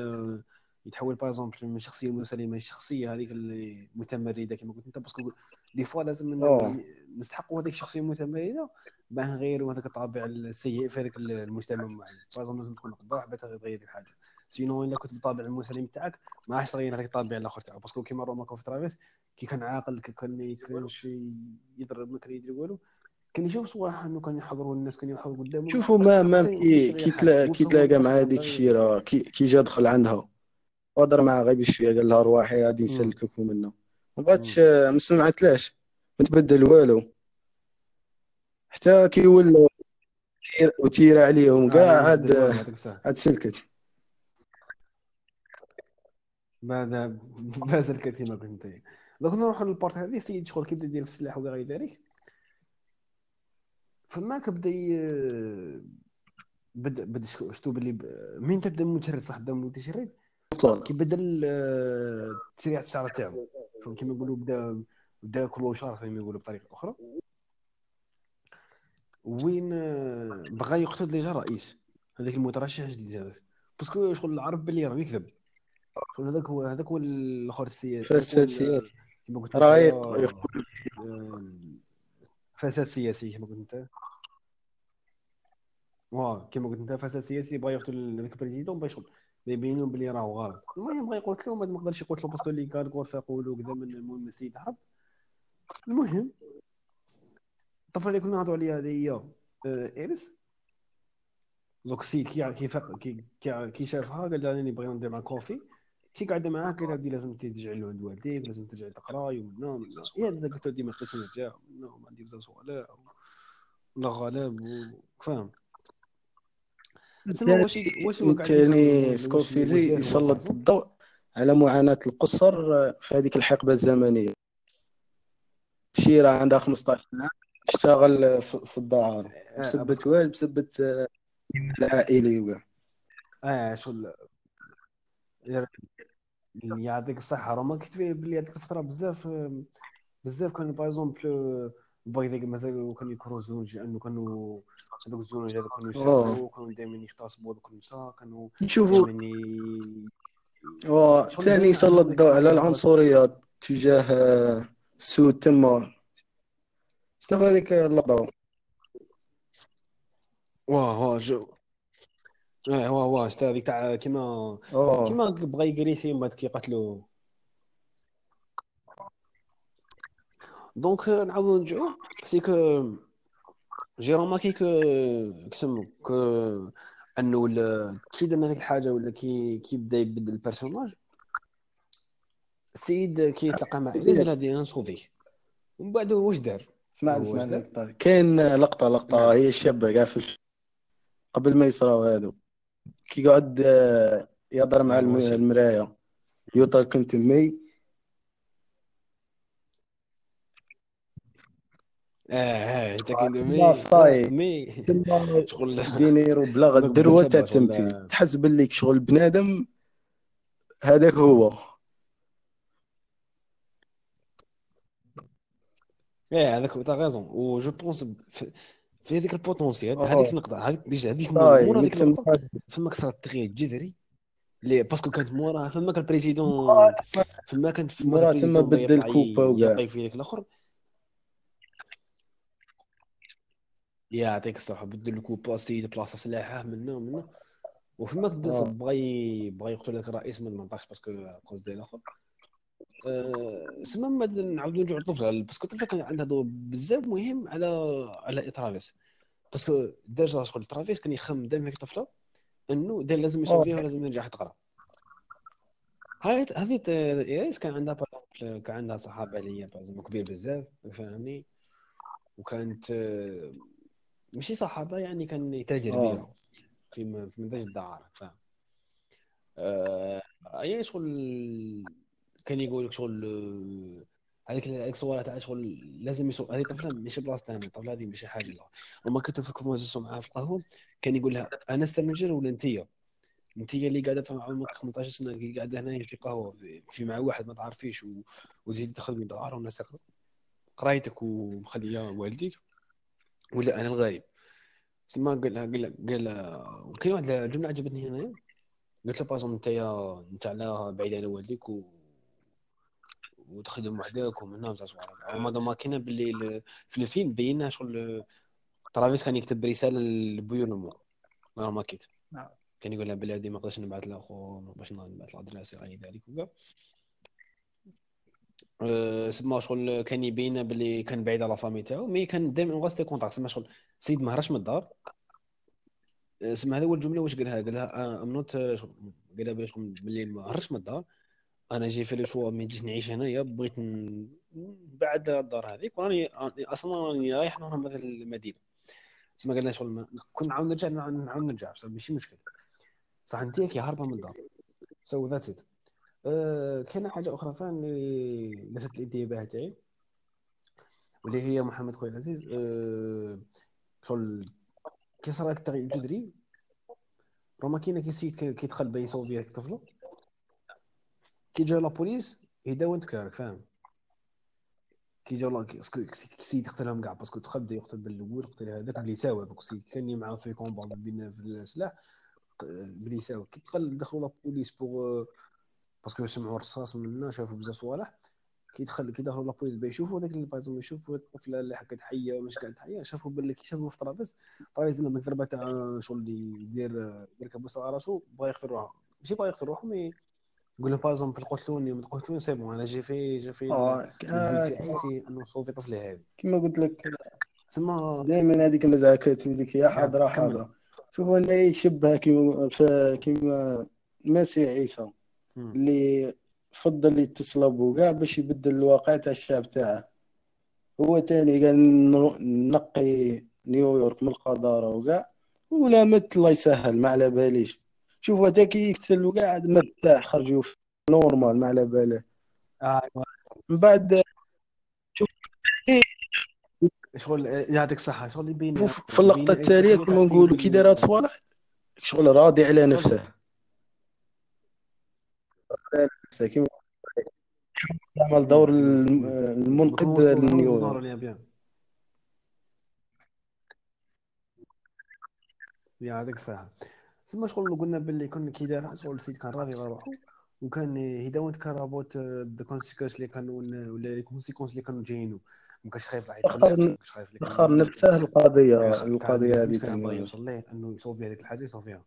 يتحول باغ من الشخصيه المسالمه الشخصيه هذيك اللي متمردة كيما قلت انت parce que des fois لازم آه. نستحقوا هذيك الشخصية المتمردة باه نغيروا هذاك الطابع السيء في هذاك المجتمع معين باغ لازم تكون قباح باه تغير الحاجة. sinon إلا كنت بالطابع المسالم تاعك ما عادش تغير هذاك الطابع الآخر تاعو. parce que كيما remarqué que ترافيس كي كان عاقل كي كان ما يكونش يضرب ما كان يدير والو كان يشوف صوالح إنه كان يحضروا الناس كان يحضروا قدامه شوفوا ما ما كي كي حاجة. تلا- هو كي تلاقى مع هذيك الشيرة كي كي جا دخل عندها. وهضر معها غير بشويه قال لها رواحي غادي. نسلكك منه. ما بغاتش ما سمعتلاش ما تبدل والو. حتى كي تير- وتير عليهم كاع عاد. عاد سلكت بعد بازل كيما قلت انت دوك نروحوا للبورت هذه السيد شغل كيبدا يدير في السلاح وغير ذلك فما كبدا بدا بدا شكو- شتو باللي ب- من تبدا متشرد صح بدا متشرد كي بدا تسريع الشعر تاعو. كيما يقولوا بدا بدا كل شهر كما يقولوا بطريقة أخرى. وين بغى يقتل ديجا رئيس. هذاك المترشح الجديد هذاك. parce que شغل العرب باللي راه يكذب. شغل هذاك هو هذاك هو الأخر السياسي فساد سياسي كما قلت راه فساد سياسي كما قلت أنت. واه كما قلت أنت فساد سياسي بغى يقتل هذاك ال président باش يبينوا بلي راهو غلط. المهم بغا يقول له ما ما قدرش يقول له parce que اللي كان غرفه يقولوا كذا من المهم السيد هرب. المهم الطفله اللي كنا نهضروا عليها اللي هي آه، إيريس. دوك السيد كي كي كي شافها قال لها راني باغي ندير مع كوفي كي قاعدة معاه قال لها بدي لازم ترجع له عند والديك لازم ترجع تقراي ومنا ومنا يا هذا قلت له ديما قلت نرجع ومنا وما عندي بزاف صوالح ولا غالب وفاهم. تسمى واش واش ثاني سكورسيزي يسلط؟ الضوء على معاناة القصر في هذيك الحقبة الزمنية. شيرة عندها 15 عام تشتغل في الدار آه، بسبة والد بسبة آه، العائلي وكاع آه شغل. يعطيك الصحة راه ما كنت فيه بلي هذيك الفترة بزاف بزاف كانوا باغ إكزومبل باغي ذاك مازال كانوا يكرهوا الزوج لأنه كانوا هذوك الزوج هذوك كانوا يسافروا كانوا دائما يغتصبوا هذوك النساء كانوا نشوفوا. ثاني يسلط الضوء على واحد العنصرية تجاه آه، السود تما. شنو هذيك اللقطة؟ واه واه je آه واه واه شتا هذيك تاع كيما كيما بغا يكريسي من بعد كي قتلو donc نعاودو نرجعو. c'est que j'ai remarqué que كسمو que أنه كي درنا هذيك الحاجة ولا كي كي بدا يبدل ال personnage السيد كي يتلاقى مع إليز قال هادي نصوفيه ومن بعد واش دار؟ دار؟ اللقطة كاين لقطة لقطة. هي الشابة كاع قبل ما يصراو هادو. كي يقعد آه، يهضر مع الم- واش المراية. you talking to me آه آه انت كي لا مي صاي <laughs> شغل دينيرو الدروة <laughs> بالشابه تاع تمثيل شغل تحس باللي شغل بنادم هذاك هو. إيه هذاك تا غازون و جو بونس في هذيك البوتونسيال هذيك النقطه هذيك هذيك مور من هذيك تما اللقطه فما كسر التغيير الجذري اللي باسكو كانت موراها فما كان البريزيدون آه، فما كانت فما تما بدل coupe وكاع. يعطي في ذاك الآخر. يعطيك الصحة بدل ال coupe السيد بلاصة سلاحة منا ومنا وفما بدا بغا ي- بغا يقتل ذاك الرئيس من منطقش parce que cause ديال الآخر سما ما نعاودو نرجعو للطفله parce que الطفله كان عندها دور بزاف مهم على على ترافيس parce que déjà شغل ترافيس كان يخمم دائما في الطفله إنه داير لازم آه يسوفيها ولازم ينجح تقرا هاي هذه ايريس كان عندها كان عندها هي باغ كبير بزاف فاهمني؟ وكانت آه، ماشي صحابة يعني كان يتاجر آه. بها في م- في مداج الدعارة فاهم؟ آه يعني شغل كان يقول لك شغل هذيك هذيك الصورة تاع شغل لازم يسوق هذه طفله ماشي بلاصتها الطفله هذه ماشي حاجة لها وما كنت في conversation معاها في القهوة كان يقول لها أنا stranger ولا انتيا انتيا اللي قاعدة عمرك 18 سنة اللي قاعدة هنا في قهوة في- مع واحد ما تعرفيش و- وتزيد تخدمي دار والناس تقرا قرايتك ومخليه والديك؟ ولا أنا الغريب. تسمى قال لها قال لها قال وكاين واحد الجمله عجبتني هنايا. قلت له بازون أنت أنت على بعيد على والديك و... وتخدم وحدك ومن هنا هما دوما كاينة باللي ال- في الفيلم بينا شغل ترافيس كان يكتب رساله لبيونمو ما ما كيت نعم. كان يقول لها بلادي ما نقدرش نبعث لها خو ما نقدرش نبعث لها دراسه غير ذلك وكاع أه، سما شغل كان يبين باللي كان بعيد على فامي تاعو مي كان دائما غاستي كونتاكت سما شغل سيد ما من الدار أه، سما هذا هو الجمله واش قالها قالها ام نوت قالها بلي شغل باللي ما من الدار أنا j'ai fait le choix mais جيت نعيش هنايا بغيت ن- نبعد الدار هذيك وراني راني- أصلا راني رايح نهرب هذه المدينة. تسمى قال لها شغل ما- كون نعاود نرجع نعاود نرجع ماشي مشكل. صح أنت كي هاربه من الدار. so that's it كاينة حاجة أخرى enfin اللي لفتت الانتباه تاعي واللي هي محمد خويا العزيز أه، شغل كي صرا هذاك التغيير الجذري. روما كاينة كي كي- كيدخل باه يسوفي هذيك الطفله كي جا لابوليس هي داونت كارك فاهم؟ كي جا كي السيد قتلهم كاع باسكو دخل بدا يقتل بالأول قتل هذاك بلي ساوى ذوك السيد كان معاه في كومبا بين في السلاح بلي ساوى كي دخل دخلوا لابوليس بوغ باسكو سمعوا الرصاص منا شافوا بزاف صوالح. كي دخل كي دخلوا لابوليس باه يشوفوا هذاك اللي بازم يشوفوا الطفلة اللي حكت حية ومش قاعد حية شافوا باللي كي شافوا في طرابلس طرابلس لما ضربه تاع شغل اللي يدير يدير كابوس على راسو بغا يغفر روحه ماشي باغي يقتل روحهم مي يقول لهم باغ قتلوني ما تقتلوني سي بون أنا جي في جي في آه البيت تاعي سي إنه نصوفي طفلي هذه كما قلت لك تسمى دائما هذيك النزعه كتب لك يا حاضره. حاضره شوف أنا يشبه كيما كيما المسيح عيسى. اللي فضل يتصلب وكاع باش يبدل الواقع تاع الشعب تاعه. هو تاني قال نقي نيويورك من القذارة وكاع ولا مت الله يسهل ما على باليش. شوف هذا كي يقتل وكاع مرتاح خرجوا في normal ما على باله. آه من بعد شغل يعطيك الصحة شغل يبين شوف في اللقطة التالية كما نقولوا كي دار هاد صوالح. شغل راضي على نفسه نفسه. كيما يعمل دور الم- المنقذ لنيويورك يعطيك الصحة تسمى شغل قلنا باللي كنا كي دار شغل السيد كان راضي على روحو وكان he don't care about the consequence اللي كانوا و les conséquences اللي كانوا جايينو. ما كانش خايف كان- اخر نفسه القضية كان- القضية كان- كان باغي يوصل ليه إنه يصوفي هذيك الحاجة يصوفيها.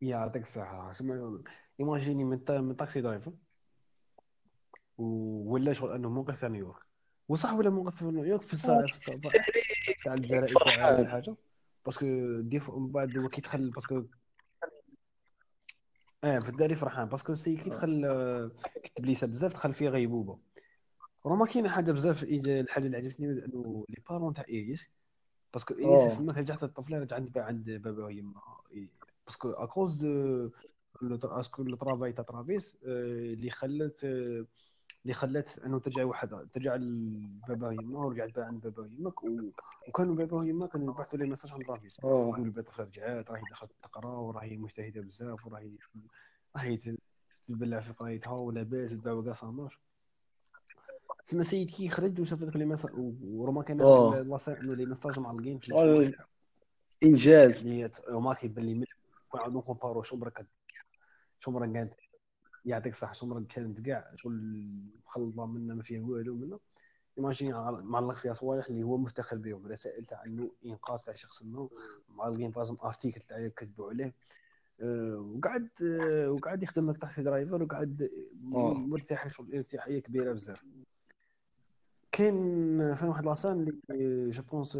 يعطيك الصحة. سما ايماجيني من من تاكسي درايفر ولا شغل إنه موقف تاع نيويورك. وصح ولا موقف في نيويورك؟ في الساعة في الساعة تاع الجرائم تاع هذه الحاجة. باسكو ديف من بعد هو كي دخل باسكو آه في الداري فرحان باسكو سي كي دخل آه، كتب لي بزاف دخل فيه غيبوبة راه كاينة حاجة بزاف الحاجة اللي عجبتني أنه لي بارون تاع ايريس parce que أوه. ايريس فما رجعت الطفلة رجع عند عند بابا ويما parce que à cause de ce que le travail تاع ترافيس آه، اللي خلت آه، اللي خلت أنه ترجع وحدها ترجع لبابا ويما ورجعت بقى عند بابا ويماك و- وكانوا بابا ويما كانوا يبعثوا les messages عند ترافيس آه. يقول البنت رجعت راهي دخلت تقرا وراهي مجتهدة بزاف وراهي راهي تبلع في قرايتها ولاباس الدواء كاع صامر. تسمى سيد كي خرج وشاف هذوك لي مساج ورما كان آه. إنه لي مساج معلقين في الشاشة. إنجاز. اللي هما كيبان لي نقعدوا نكومبارو شو مرة كانت شو مرة كانت يعطيك الصحة شو مرة كانت كاع شغل مخلطة منا ما فيها والو منا. ايماجيني معلق فيها صوالح اللي هو مفتخر بهم رسائل تاع انه إنقاذ تاع شخص ما معلقين بازم ارتيكل تاع كتبوا عليه. آه، وقعد آه، وقعد يخدم لك تاكسي درايفر وقعد آه. مرتاح شغل ارتياحية كبيرة بزاف. كاين فين واحد la scène اللي je pense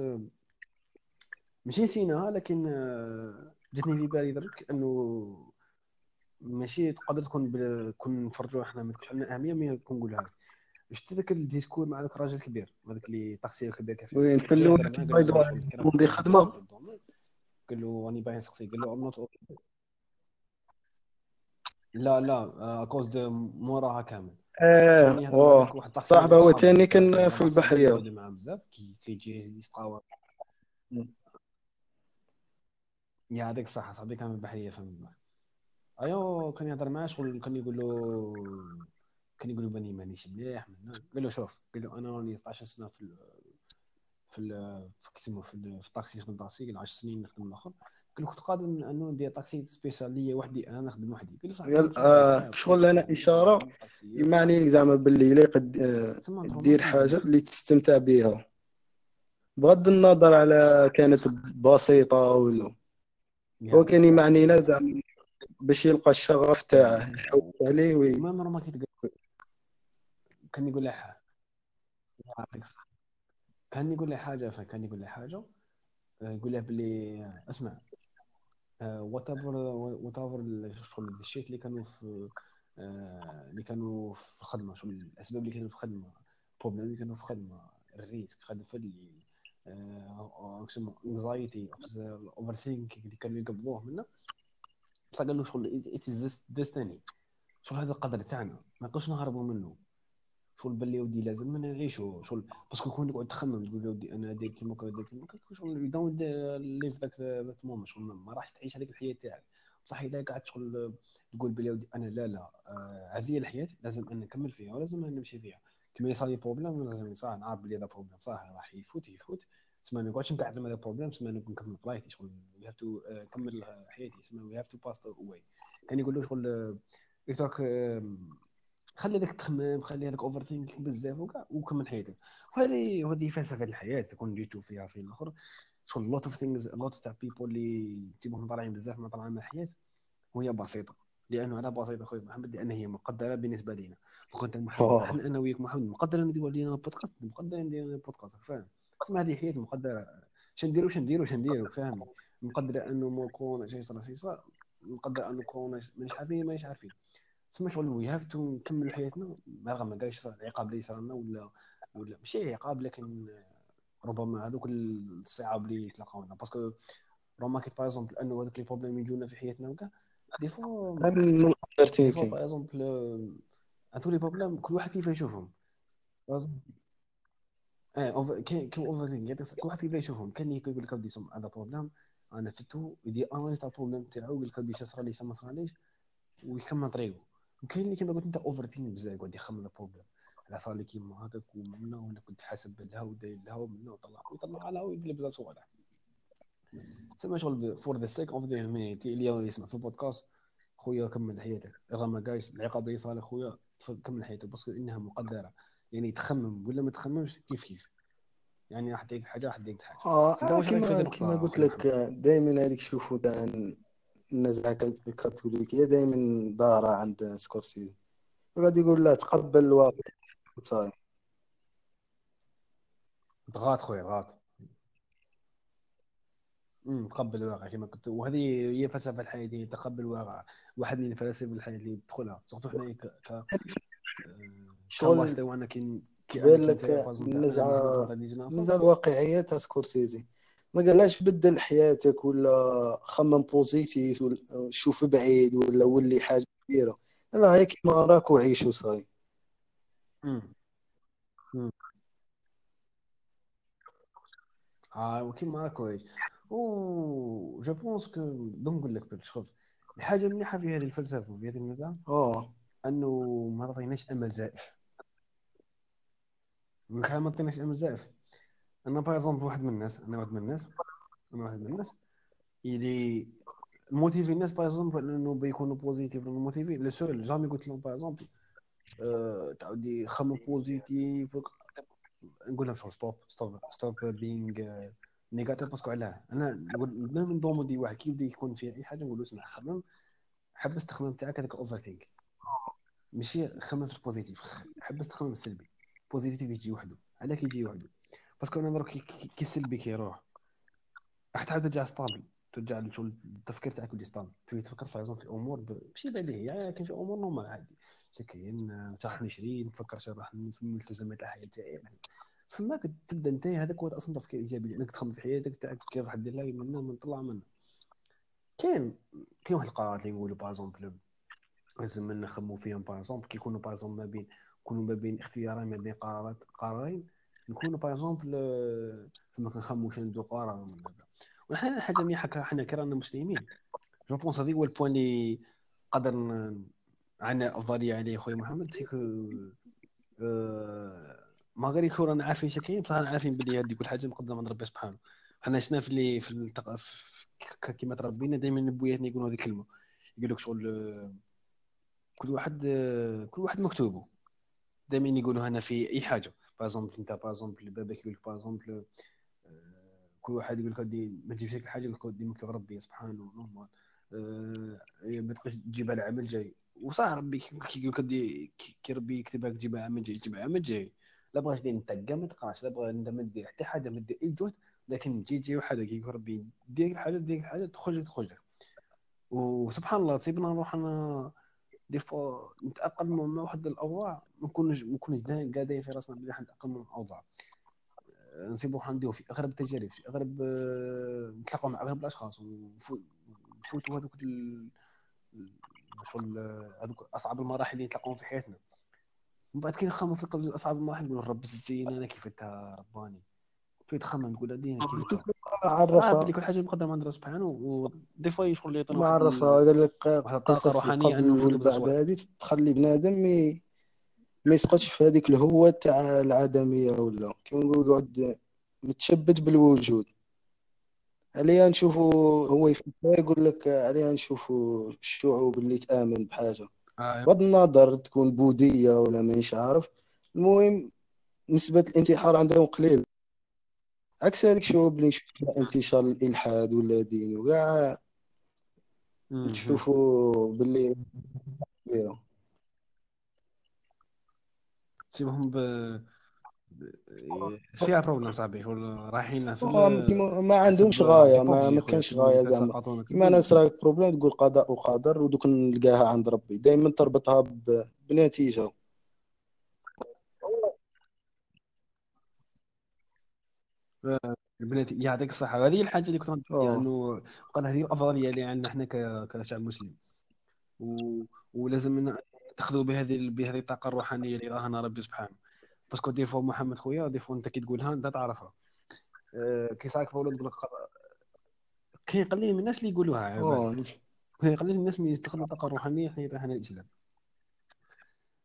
ماشي نسيناها لكن آه، جاتني في بالي درك إنه ماشي تقدر تكون بل... كون نتفرجوا إحنا ما تكونش عندنا أهمية mais كون نقولها. لك شفت ذاك ال discours مع ذاك الراجل الكبير هذاك اللي طاكسي الكبير كيف وين في الأول كيما يدور يمضي خدمة. قال له راني باغي نسقسي. قال له not okay. لا لا اكوز دو موراها كامل. آه يعني هذاك صاحبه هو تاني كان كان في. يقعد معاه بزاف كي كيجي يسقاوى مم. يا هذيك الصحة صاحبي كان في البحرية فهم ايوا كان يهضر معاه شغل كان يقول له كان يقول له باني مانيش مليح. قال له شوف قال له أنا راني 16 سنة في ال في ال في في, ال- في الطاكسي نخدم طاكسي قال 10 سنين نخدم الآخر. قال له كنت قادر انه ندير طاكسي spécial ليا وحدي أنا نخدم وحدي. قال له قال- آه، شغل أنا إشارة. يمعني زعما باللي إلا قد آه، دير حاجة اللي تستمتع بها بغض النظر على كانت بسيطة ولا كان يمعنينا زعما. باش يلقى الشغف تاعه يحوس عليه oui المهم راه ما كيتقال. كان يقول لي حاجة. كان يقول لي حاجة فكان يقول لي حاجة. آه، يقول له بلي اسمع whatever whatever شغل ال shit اللي كانوا في آه، اللي كانوا في الخدمه شغل الأسباب اللي كانوا في الخدمه ال problème اللي كانوا في الخدمه ال risk خلف اللي anxiety overthink اللي كانوا يقبضوه منا بصح قال له شغل it is destiny شغل هذا القدر تاعنا ما نقدرش نهربوا منه. شغل باللي ودي لازم نعيشوا شغل parce que كون تقعد تخمم تقول ودي أنا داير كيما هكا داير كيما هكا شغل don't live that moment شغل ما راحش تعيش هذيك الحياة تاعك. بصح اذا قاعد شغل تقول بلي ودي أنا لا لا. آه، هذه الحياة لازم أنا نكمل فيها ولازم أنا نمشي فيها. كما يصير problème لازم صح نعرف بلي هذا problème صح راح يفوت يفوت. تسمى ما نقعدش نقعد هذا problème تسمى نكمل قرايتي شغل we have to نكمل حياتي تسمى we have to pass away كان يقول له شغل آه، يترك آه، خلي هذاك التخمام خلي هذاك overthinking بزاف وكاع وكمل حياتك. وهذه وهذه فلسفة الحياة تكون جيتو فيها في الأخر. شغل lot of things lot تاع people اللي تيبهم طالعين بزاف ما طالعين مع الحياة وهي بسيطة. لأنه على بسيطة خويا محمد لأن هي مقدرة بالنسبة لنا وكنت محمد أنا وياك محمد مقدرة نديروا لينا بودكاست مقدرة نديروا بودكاست فاهم؟ تسمع هذه حياه مقدرة. شنديروا شنديروا شنديروا فاهم؟ مقدرة أنه ما كون شي صار شي صار مقدر أنه كورونا مانيش عارفين مانيش عارفين. تسمى شغل we have to نكملوا حياتنا. رغم ما كاينش العقاب اللي صار لنا ولا ولا ماشي عقاب لكن ربما هذوك الصعاب اللي تلاقاونا parce que remarquيت par exemple أنه هذوك les problèmes يجونا في حياتنا وكاع des fois من par exemple هذوك les problèmes كل واحد كيف يشوفهم. exemple آه over- كاين كاين overthink كل واحد كيف يشوفهم. اللي يقول لك ودي هذا problème أنا فتو يدير analyse تاع ال problème تاعو. يقول لك ودي صرا لي اش ما صراليش ويكمل طريقه وكاين اللي كيما قلت أنت overthink بزاف. يقعد يخمم ال problème على صار لي كيما هكاك ومنا وأنا كنت حاسب لها وداير لها ومنا وطلع. ويطلع على ويدير بزاف صوالح تسمى شغل for the sake of the humanity اللي يسمع في البودكاست خويا كمل حياتك. رغم جايز العقاب اللي صار خويا كمل حياتك. بس إنها مقدرة. يعني تخمم ولا ما تخممش كيف كيف؟ يعني راح تديك حاجة راح تديك حاجة آه كما كما قلت لك محمد دائما هذيك شوفوا النزعه الكاثوليكية دائما دارة عند سكورسيزي. يقعد يقول لا تقبل الواقع. صاي ضغط خويا ضغط تقبل الواقع كما قلت. وهذه هي فلسفة الحياة دي تقبل الواقع. واحد من فلاسفه الحياة اللي تدخلها surtout حنا ك ك شغل تاعنا كي كي بان أنا كي لك النزعه النزعه الواقعيه تاع سكورسيزي. ما قالهاش بدل حياتك ولا خمم positif ولا شوف بعيد ولا ولي حاجة كبيرة. لا هيك ما راك وعيش وصاي. آه وكيما راك كويس و je pense que نقول لك شوف الحاجة المليحة في هذه الفلسفة وفي هذه النزعه آه. أنه ما تعطيناش أمل زائف. من خلال ما تعطيناش أمل زائف. أنا par exemple واحد من الناس أنا واحد من الناس أنا واحد من الناس اللي motiver الناس par exemple انه بيكونوا positif motiver le seul jamais قلت لهم par exemple تعاودي خمم positif نقول لهم شغل stop stop stop being negative parce que علاه. أنا نقول دائما دومودي واحد. كي يكون فيه أي حاجة؟ نقول له اسمع خمم حبس التخمام تاعك هذاك overthink ماشي خمم في ال positif حبس التخمام السلبي. positif يجي وحده علاه كيجي وحده. parce que أنا دروك كي السلبي كيروح راح تعاود ترجع stable ترجع لشغل التفكير تاعك يولي stable. تولي تفكر في في أمور ماشي بديهيه يعني كاين في أمور normal عادي. سكين راح نشري نفكر شنو راح في ملتزمات الحياة تاعي يعني. فماك تبدا انت هذاك هو أصلا تفكير ايجابي لأنك تخمم في حياتك تاعك كيف راح دير لها من طلع منها كاين كاين واحد القرارات اللي نقولوا par exemple لازم نخمو فيهم par exemple كي يكونوا par exemple ما بين يكونوا ما بين اختيارين ما بين قرارات قرارين. نكونوا par exemple فما كنخمو شنو نديرو قرار. ولا لا. ونحن حاجة مليحة حنا كرانا مسلمين. je pense هذيك هو ال point اللي قدر عنا افضليه عليه خويا محمد c'est que آه، ما غير يكون رانا عارفين شكاين بصح عارفين بلي هذه كل حاجة مقدره من ربي سبحانه. حنا شفنا في اللي في التق... كيما تربينا دائما بوياتنا يقولوا هذه الكلمة يقول لك شغل آه، كل واحد آه، كل واحد مكتوبه. دائما يقولوا هنا في أي حاجة. par أنت par باباك يقول لك par كل واحد يقول لك ما تجيبش هيك الحاجة يقول لك ربي سبحانه normal آه، ما تبقاش تجيبها لعمل جاي. وصح ربي كي كي يقول لك كي ربي يكتبها تجيبها عمل جاي تجيبها عمل جاي. لا بغاش دير نتقى ما تقراش لا بغا انت ما دير حتى حاجة ما دير أي جهد لكن تجي تجي واحد كي يقول ربي دير الحاجة دير الحاجة تخرج تخرج. وسبحان الله تصيبنا نروح أنا des fois نتاقلموا مع واحد الأوضاع ما نكونش ما نكونش دا- قاعدين في راسنا بلي راح نتاقلموا مع الأوضاع. آه، نصيبوا راح نديروا في أغرب التجارب في أغرب آه، نتلاقوا مع أغرب الأشخاص. ونفو- ونفوتوا هذوك شغل آه، هذوك أصعب المراحل اللي نتلاقاهم في حياتنا. من بعد كي نخمم في أصعب المراحل نقول رب زينا أنا كيف أنت رباني. تولي تخمم تقول هذه <laughs> عرفها كل حاجة بقدر ما ندير سبحانه ودي فوا شغل ما عرفها ال- قال لك قصص روحانيه إنه بالصوالح هذه تخلي بنادم ي- ما يسقطش في هذيك الهوة تاع العدمية ولا. كيما نقول يقعد متشبت بالوجود. عليها نشوفوا هو يقول لك عليها نشوفوا الشعوب اللي تآمن بحاجة. آه. بغض النظر تكون بوذية ولا مانيش عارف المهم نسبة الانتحار عندهم قليل عكس هذيك بلي نشوف فيها انتشار الإلحاد ولا دين وكاع. تشوفوا باللي كبيرة. سيبهم ب فيها بروبليم صاحبي رايحين في ما عندهمش في ما ما كانش غاية زعما كيما ناس راك بروبليم تقول قضاء وقدر ودوك نلقاها عند ربي دائما تربطها ب- بنتيجة البنات يعطيك الصحة. هذه الحاجة اللي كنت غنقول آه إنه قال هذه الافضلية اللي عندنا إحنا ك- كشعب مسلم. و... ولازم ناخذوا بهذه بهذه الطاقة الروحانية اللي راهنا ربي سبحانه. parce que des fois محمد خويا des fois أنت كي تقولها أنت تعرفها. أه كي صارك voilà تقول لك كاين قليل من الناس اللي يقولوها آه كاين قليل من الناس اللي يستخدموا الطاقة الروحانية حتى حنا الإسلام.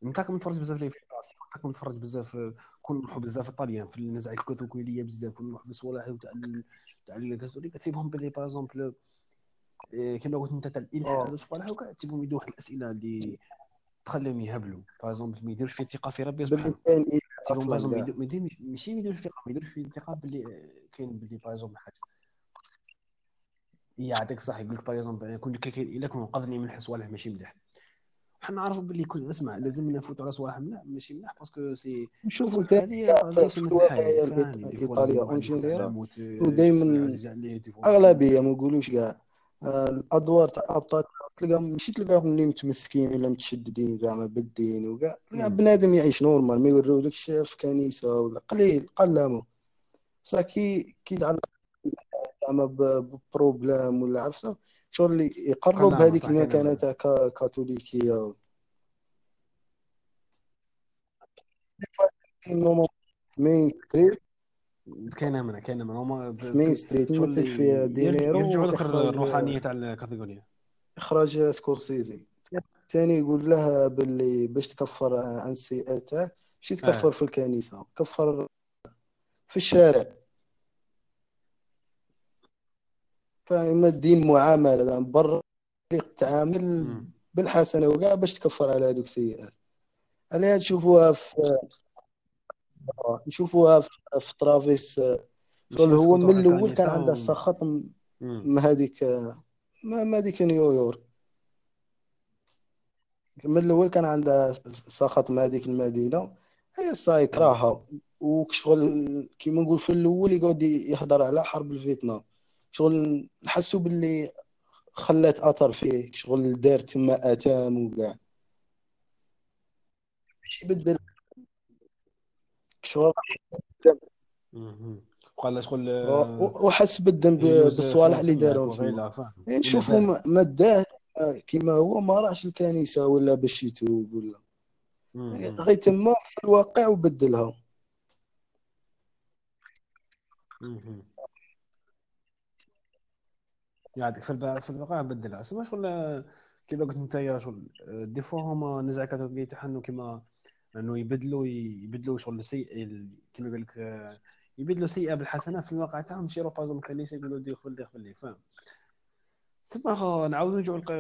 انت كنت متفرج بزاف لي راسي. كنت متفرج بزاف كون نروحوا بزاف الطاليان في النزعه الكاثوليكيه بزاف كون نروح في الصوالح تاع تاع الكاثوليك تسيبهم بلي par exemple كما قلت أنت تاع الالحاد آه. والصوالح وكاع تسيبهم يدوا واحد الأسئلة اللي تخليهم يهبلوا par exemple ما يديروش في الثقه في ربي سبحانه يديروا- ما يديروش ماشي ما يديروش الثقه ما يديروش في الثقه باللي كاين باللي par exemple حاجة. يعطيك صح يقول لك par exemple كون كاين إلا كون قضني من صوالح ماشي مليح. حنا نعرفوا باللي كل اسمع لازم نفوتوا على مليح ماشي مليح parce que si نشوفوا الإيطالية الواحد en général ودائما أغلبية ما نقولوش كاع الأدوار تاع الأبطال تلقاهم ماشي تلقاهم اللي متمسكين ولا متشددين زعما بالدين وكاع تلقى. بنادم يعيش normal ما يوريولكش في كنيسة ولا قليل قلامو بصح كي كي يتعلق زعما ب problème ولا عفسة شغل اللي يقرب هذيك أمانة تاع كا- كاثوليكية. مين ستريت كاين أمانة كاين أمانة هما مين ستريت؟ شغل يمثل في يرج- دينيرو يرجعوا لك إخراج الروحانية تاع الكاثوليكية. إخراج سكورسيزي. ثاني يقول لها باللي باش تكفر عن السيئات تاعك ماشي تكفر آه. في الكنيسة. كفر في الشارع. فإما الدين معاملة زعما برا تعامل مم. بالحسنة وكاع باش تكفر على هذوك السيئات عليها تشوفوها في نشوفوها في في ترافيس شغل هو من على الأول كان عنده. سخط م- مم. مع هذيك مع هذيك نيويورك من الأول كان عنده سخط مع هذيك المدينة هي مم. يكرهها وشغل كيما نقول في الأول يقعد يهضر على حرب الفيتنام شغل نحسوا باللي خلات أثر فيه شغل دار تما أتام وكاع ماشي بدل شغل. وقال شغل وحس بالذنب بالصوالح اللي دارهم يعني نشوفوا بال ما داه كيما هو ما راحش الكنيسة ولا باش يتوب ولا يعني. غير تما في الواقع وبدلها. يعطيك. في الب... في الواقع بدلها بس ما شغل كيما قلت انت يا شغل دي فوا هما نزع كاتوليكية تاعهم كيما انه يبدلوا يبدلوا شغل سيء ال- كيما يقول لك يبدلوا سيئة بالحسنة في الواقع تاعهم ماشي يروحوا بازوم الكنيسة يقولوا دي خفل دي خفل لي فاهم. سما خا نعاودو نرجعو الق...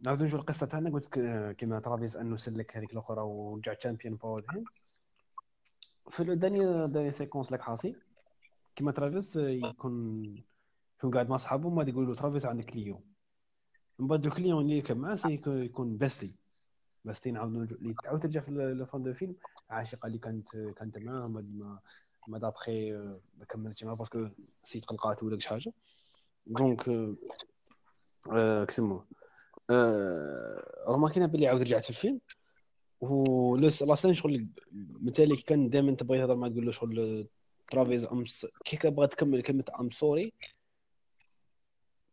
نعاودو نرجعو القصة تاعنا. قلت كيما ترافيس انه سلك هذيك الأخرى ورجع تشامبيون باور هين في الداني داني سيكونس لك حاصي. كيما ترافيس يكون يكون قاعد مع صحابه ما يقولوا ترافيس عندك client. من بعد ال client اللي يركب معاه يكون باستي نعاود نرجع اللي تعاود ترجع في la fin du film عاشقة اللي كانت كانت معاه ما ما ما d'après ما كملتش معاه parce que سيت قلقات ولا شي حاجة. donc آه، كسموه آه، remarqué ينا باللي عاود رجعت في الفيلم. و la scène شغل مثالي كان دائما تبغي تهضر معاه تقول له شغل ترافيز امس كي كان بغا تكمل كلمة ام سوري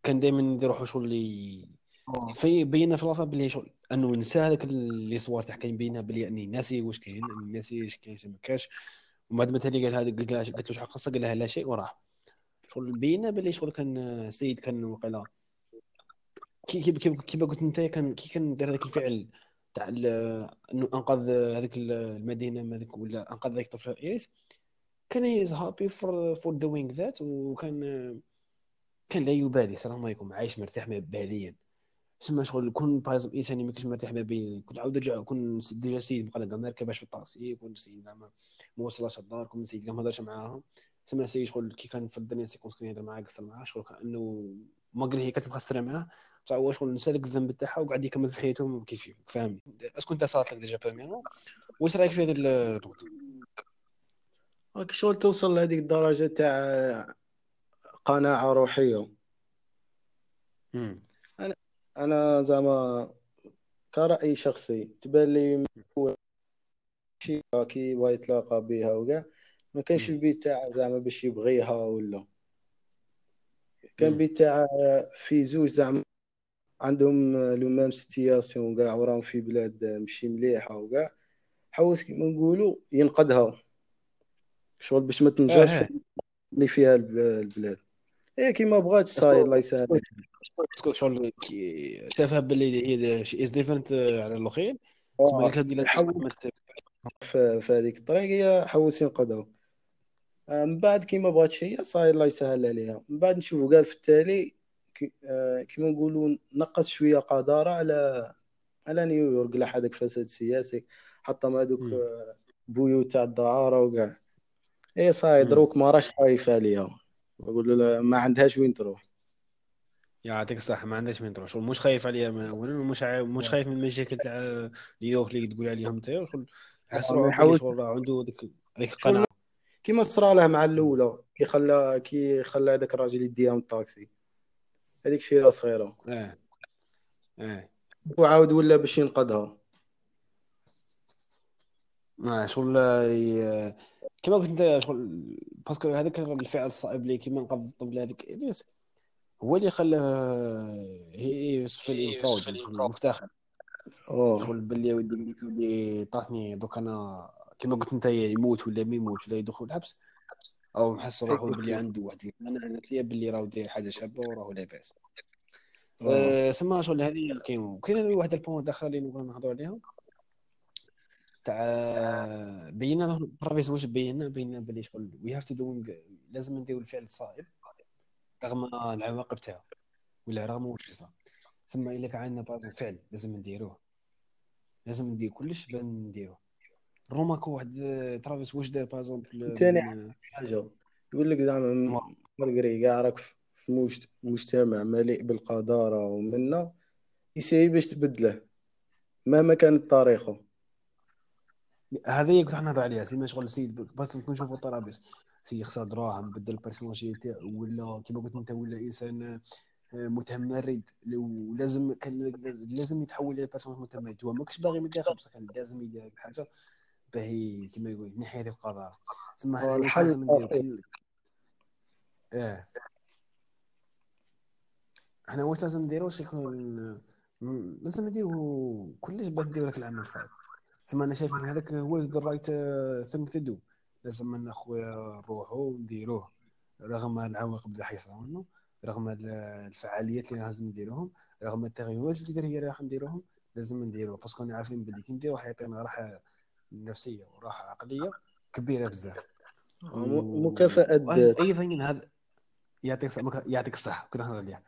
كان دائما يروحوا شغل اللي في بينا في الوفاء باللي شغل. أنه نسى هذاك اللي صور تاع كاين بينا باللي أني ناسي واش كاين ناسي اش كاين ما كاش ومن بعد تالي قال هذا قلت له قلت له شحال خاصه قال لها لا شيء وراح شغل بينا باللي شغل كان السيد كان وقيلا كي كي كي كيما قلت أنت كان كي كان دار هذاك الفعل تاع أنه أنقذ هذيك المدينة هذيك ولا أنقذ هذيك الطفله إيريس. كان he's happy for for doing that وكان كان لا يبالي. السلام عليكم. عايش مرتاح باليا. تسمى شغل كون par exemple إنسان ما كنتش مرتاح ما بين كنت عاود رجع كون déjà سيد بقى لقى ما في الطاكسي كون سيد زعما ما وصلش الدار كون سيد ما هضرش معاهم. سمع سي شغل كي كان في ال dernière séquence كان يهضر معاه قصر معاه شغل كانه malgré هي كانت مخسرة معاه. هو شغل نسى داك الذنب تاعها وقعد يكمل في حياته كيف فاهمني؟ est-ce que أنت صارت لك déjà بيرمينو واش رأيك في النقطه راك شغل توصل لهذيك الدرجة تاع قناعة روحية. أنا زعما كرأي شخصي تبان لي شي كي بغا يتلاقى بها وكاع ما كانش مم. البيت تاعه زعما باش يبغيها ولا. كان مم. البيت تاعه في زوج زعما عندهم la même situation كاع وراهم في بلاد ماشي مليحة وكاع حوس كيما نقولوا ينقذها شغل باش ما تنجرش آه. في اللي فيها الب- البلاد. هي كيما بغات صاير الله يسهل est-ce que شغل شافها باللي هي she is different على الاخرين تسمى قالت ت- في هذيك الطريق هي حوس ينقذها آه، من بعد كيما بغاتش هي صاير الله يسهل عليها. من بعد نشوفوا قال في التالي كي- آه، كيما نقولوا نقص شوية قدارة على على نيويورك لا هذاك فساد سياسي حطم هذوك مم. آه، بيوت تاع الدعارة وكاع. هي صاير. دروك ما راش خايفة عليها. يقول له ما عندهاش وين تروح. يعطيك الصحة ما عندهاش وين تروح. شغل مش خايف عليها اولا ومش عا... مش خايف من المشاكل تاع نيويورك اللي تقول عليهم انت شغل بلي يحاول شغل راه عنده ديك ديك القناعة كيما صرا له مع الأولى كي خلى كي خلى هذاك الراجل يديها من الطاكسي. هذيك شي صغيره آه آه وعاود ولا باش ينقذها آه، شغل كما قلت انت شغل parce que هذاك الفعل الصائب اللي كيما نقذ الطفل هذيك الياس هو اللي خلاه هي يوسف proud مفتخر أوه. شغل باللي ودي اللي طاتني دوك أنا كما قلت انت يموت ولا ما يموت ولا يدخل الحبس. أو محس روحه <laughs> باللي عنده واحد القناعه نفسيه باللي راهو داير حاجة شابة وراهو لاباس. أه سما شغل هذه كاين كاين واحد ال point آخر اللي نبغى نهضروا عليهم؟ تاع بينا بروفيس واش بينا بينا باللي شغل we have to doing لازم نديرو الفعل الصائب رغم العواقب تاعو ولا رغم واش صار تسمى إلا كان عندنا بعض فعل لازم نديروه. لازم ندير كلش بان نديروه. remarque واحد ترافيس واش دار par exemple تاني حاجة يقول لك زعما malgré كاع راك في مجت- مجتمع مليء بالقذاره ومنا ي essaie باش تبدله. مهما كانت طريقه. هذا هي كنت نهضر عليها سيما شغل السيد بس كون نشوفوا طرابيس سي خسر دراهم بدل ال personnage تاعو ولا كيما قلت انت ولا إنسان آه، متمرد لو لازم كان لازم يتحول إلى personnage متمرد. هو ماكش باغي من الداخل بصح كان لازم يدير هذه الحاجة باهي كيما يقول نحي هذه القضاء. تسمى واش الحل آه. حنا واش لازم نديرو يكون لازم نديرو كلش باش نديرو هذاك العمل صعيب. تسمى أنا شايف أن هذاك هو the right thing to do لازم أن خويا نروحو نديروه رغم العواقب اللي حيصراو منه رغم ال- الفعاليات اللي لازم نديروهم رغم التغيرات اللي راح نديروهم لازم نديروه. parce que أنا عارفين باللي كي نديرو حيعطينا راحه نفسية وراحه عقلية كبيرة بزاف. م- مكافأة ذات. أيضا هذا يعطيك يعطيك الصحة. كنا نهضر عليها.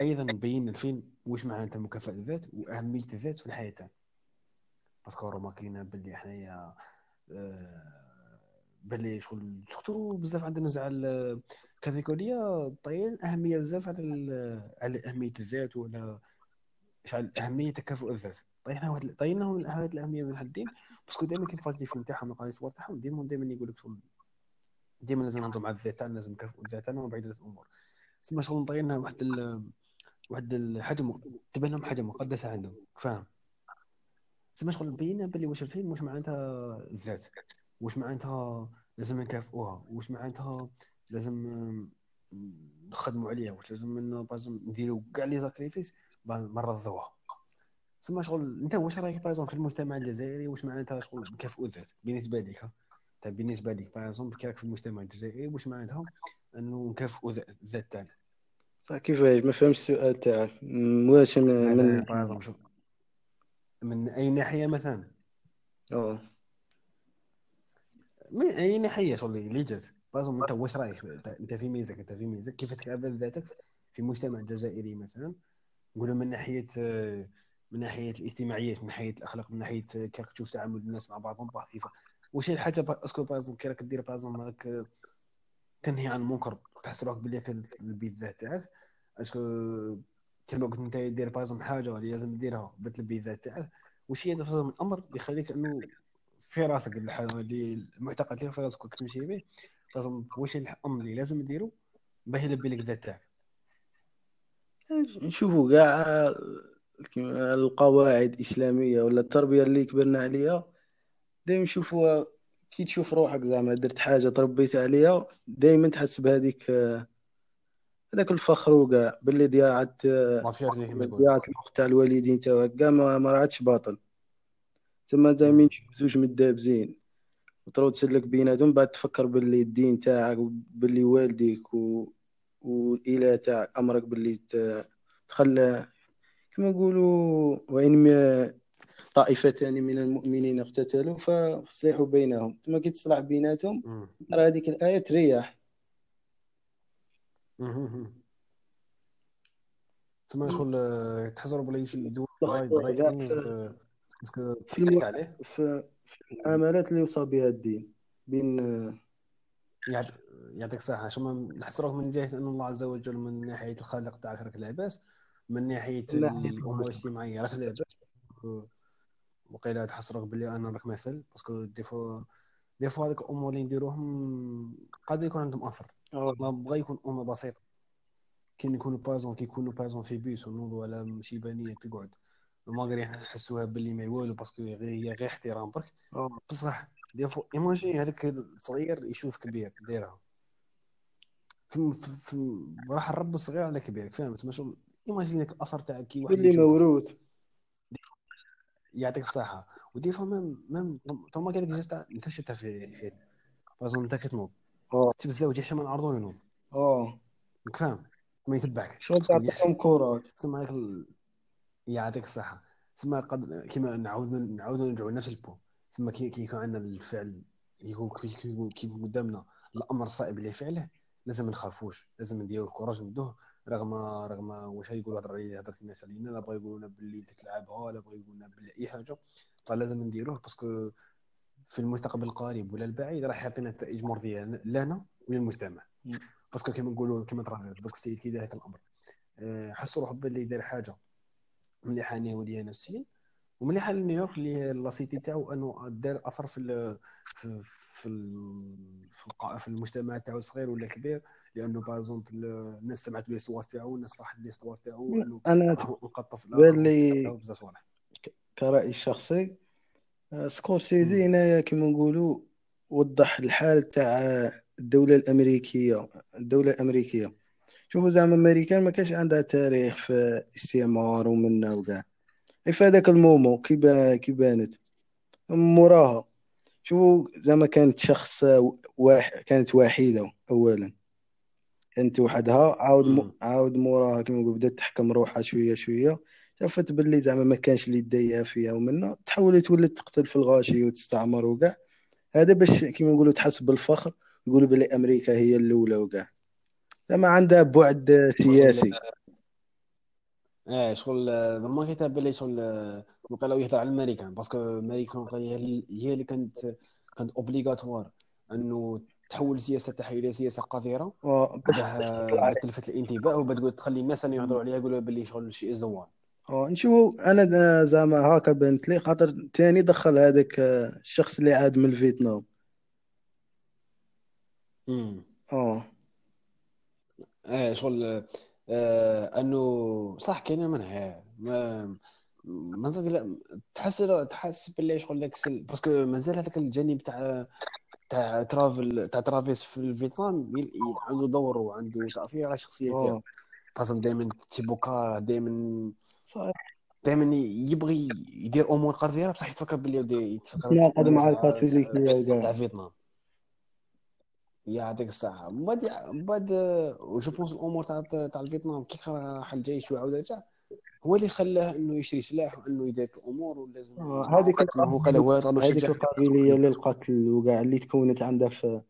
أيضا بين الفيلم واش معناتها مكافأة الذات وأهمية الذات في الحياة تاعنا. parce que vraiment كاينة باللي حنايا آه، باللي شغل surtout بزاف عندنا زعل كاثوليكية طايل أهمية بزاف على ال- على أهمية الذات ولا شعل أهمية تكافؤ الذات. طيحنا واحد طيناهم هذه الأهمية من حدين parce que دائما كي تفرج الفيلم تاعهم وقال الصور تاعهم ديما دائما يقول لك ديما لازم نهضروا مع الذات تاعنا لازم نكافئوا الذات تاعنا وبعدة الأمور. تسمى شغل مطينا واحد ال... واحد الحاجة م... تبان لهم حاجة مقدسه عندهم فاهم؟ تسمى شغل بينا باللي واش الفيلم واش معناتها الذات؟ واش معناتها لازم نكافئوها؟ واش معناتها لازم نخدموا عليها؟ واش لازم par exemple نديروا كاع les sacrifices نرضوها تسمى شغل انت واش رايك par exemple في المجتمع الجزائري واش معناتها شغل نكافئوا الذات؟ بالنسبة لك طيب بالنسبة لك par كي راك في المجتمع الجزائري واش معناتها انه نكافئوا ذا- الذات تاعنا؟ كيفاش ما فهمتش السؤال تاعك. واش من باغ من أي ناحية مثلا؟ آه من أي ناحية شغل اللي جات أنت واش رأيك؟ أنت في ميزك أنت في ميزك. كيف تكافئ ذاتك في مجتمع جزائري مثلا؟ نقولوا من ناحية من ناحية الاجتماعيات من ناحية الأخلاق من ناحية كي راك تشوف تعامل الناس مع بعضهم ببعض كيف واش هي الحاجة؟ با- اسكو باغ كي راك دير باغ راك تنهي عن المنكر تحس روحك بلي البيت ذات تاعك اسكو كما قلت انت دير باغ حاجة اللي لازم ديرها بات البيت ذات تاعك واش هي من الامر يخليك إنه في راسك الحاجة اللي المعتقد اللي في راسك تمشي به فازون واش الأمر اللي لازم ديرو باه يلبي لك الذات تاعك نشوفوا كاع القواعد الاسلاميه ولا التربية اللي كبرنا عليها دائما نشوفوها كي تشوف روحك زعما درت حاجة تربيت عليها دائما تحس بهذيك هذاك الفخر وكاع باللي ضيعت ضيعت الوقت تاع الوالدين تاعك كاع ما ما راعتش باطل. تما دائما تشوف زوج متدابزين وترو تسلك بيناتهم بعد تفكر باللي الدين تاعك باللي والديك و... والاله تاعك أمرك باللي ت- تخلى. كما نقولوا وإن ما- طائفتان من المؤمنين اقتتلوا فاصلحوا بينهم. تما كي تصلح بيناتهم. راه هذيك الآية تريح. تسمى شغل آه، تحزر بلا شي يدور ضغط رايد رايد كاع ثينجز في- في الم... عليه. في, في المعاملات اللي يوصى بها الدين بين يعط- يعطيك الصحة. شو نحس روحك من جهة أن الله عز وجل من ناحية الخالق تاعك راك لاباس من الأمور البشر. الاجتماعية راك لاباس وقيلا تحس روحك بلي أنا راك مثل parce que des fois des fois هذوك الأمور اللي نديروهم قادر يكون عندهم أثر. آه. ما بغا يكون أمور بسيطة. كي نكونوا par exemple كي يكونوا par exemple في بيس ونوضوا على شي بنية تقعد. malgré نحسوها باللي ما والو parce que غير هي غير احترام. برك. بصح دي فوا ايماجي هذاك الصغير يشوف كبير دايرها. في في, راح الرب الصغير على كبير فهمت؟ ما شغل ايماجي لك الاثر تاع كي واحد يشوف. موروث يعطيك الصحة. ودي فوا ميم ميم طالما كذاك جيست انت شفتها في في بازون انت كتنوض. آه تبز الزوج حتى ما نعرضو ينوض آه راك فاهم ما يتبعك. شغل اللي تعطيهم كورات تسمى هذاك. يعطيك الصحة. تسمى قد كيما نعاود نعاودو نرجعو لنفس ال but. تسمى كي كي يكون عندنا الفعل يكون كي كي يكون- كي يكون قدامنا الأمر الصائب اللي فعله لازم ما نخافوش. لازم نديرو ال courage ندوه رغم رغم واش يقولوا هضر عليه هضرت الناس علينا لا بغا يقولوا لنا باللي تلعبها لا بغا يقولوا لنا باللي أي حاجة. طيب لازم نديروه parce que في المستقبل القريب ولا البعيد راح يعطينا نتائج مرضية لنا وللمجتمع. parce que كيما نقولوا كيما ترى دوك السيد كي دار هذاك الأمر. آه، حس روحه باللي دار حاجة مليحة ليه نفسيا ومليحة لنيويورك اللي هي la cité تاعو أنه دار أثر في ال في في في, في المجتمع تاعو الصغير ولا الكبير. لأنه par exemple الناس سمعت لي صور تاعو الناس فرحت لي صور تاعو أنا تاعو بزاف صوالح. كرأيي الشخصي سكورسيزي هنايا كما نقولوا وضح الحال تاع الدولة الأمريكية الدولة الأمريكية. شوفوا زعما الأمريكان ما كانش عندها تاريخ في استعمار ومنا وكاع. غير في هذاك المومو كي كي بانت موراها. شوفوا زعما كانت شخص واحد كانت وحيدة أولا. كانت وحدها عاود م... عاود موراها كما نقول بدات تحكم روحها شوية شوية. شافت باللي زعما ما كانش اللي يديها فيها ومنها تحولت ولات تقتل في الغاشي وتستعمر وكاع. هذا باش كما نقولوا تحس بالفخر يقولوا بلي أمريكا هي الأولى وكاع. زعما عندها بعد سياسي. آه شغل normal كيتابع بالي شغل وقيلا يهضر على الامريكان parce que الامريكان هي اللي- هي اللي كانت كانت obligatoire إنه تحول السياسة تاعها إلى سياسة قذرة. آه، باش تلفت الانتباه وبتقول تخلي الناس يهضروا عليها يقولوا باللي شغل شيء زوان آه نشوف أنا دا- زعما هاكا بنت لي خاطر تاني دخل هذاك آه، الشخص اللي عاد من الفيتنام امم آه آه شغل آه انه صح كاينة منها. ما ما لا تحس تحس باللي شغل داك السل- parce que مازال هذاك الجانب تاع تاع ترافل تاع ترافيس في الفيتنام يل- ي- عنده دور وعنده تأثير على الشخصيه آه تاعو خاصة دائما تيبوكا دائما صحيح. دائما يبغي يدير أمور قذره بصح يتفكر باللي يتفكر تناقض مع الكاثوليكيه تاع فيتنام. يعطيك الصحة من بعد من بعد je pense الأمور تاع تاع الفيتنام كي راح الجيش وعاود رجع هو اللي خلاه إنه يشري سلاح وإنه يدير الأمور ولازم آه، هذيك هو قال هو هذيك القابليه للقتل وكاع اللي تكونت عندها في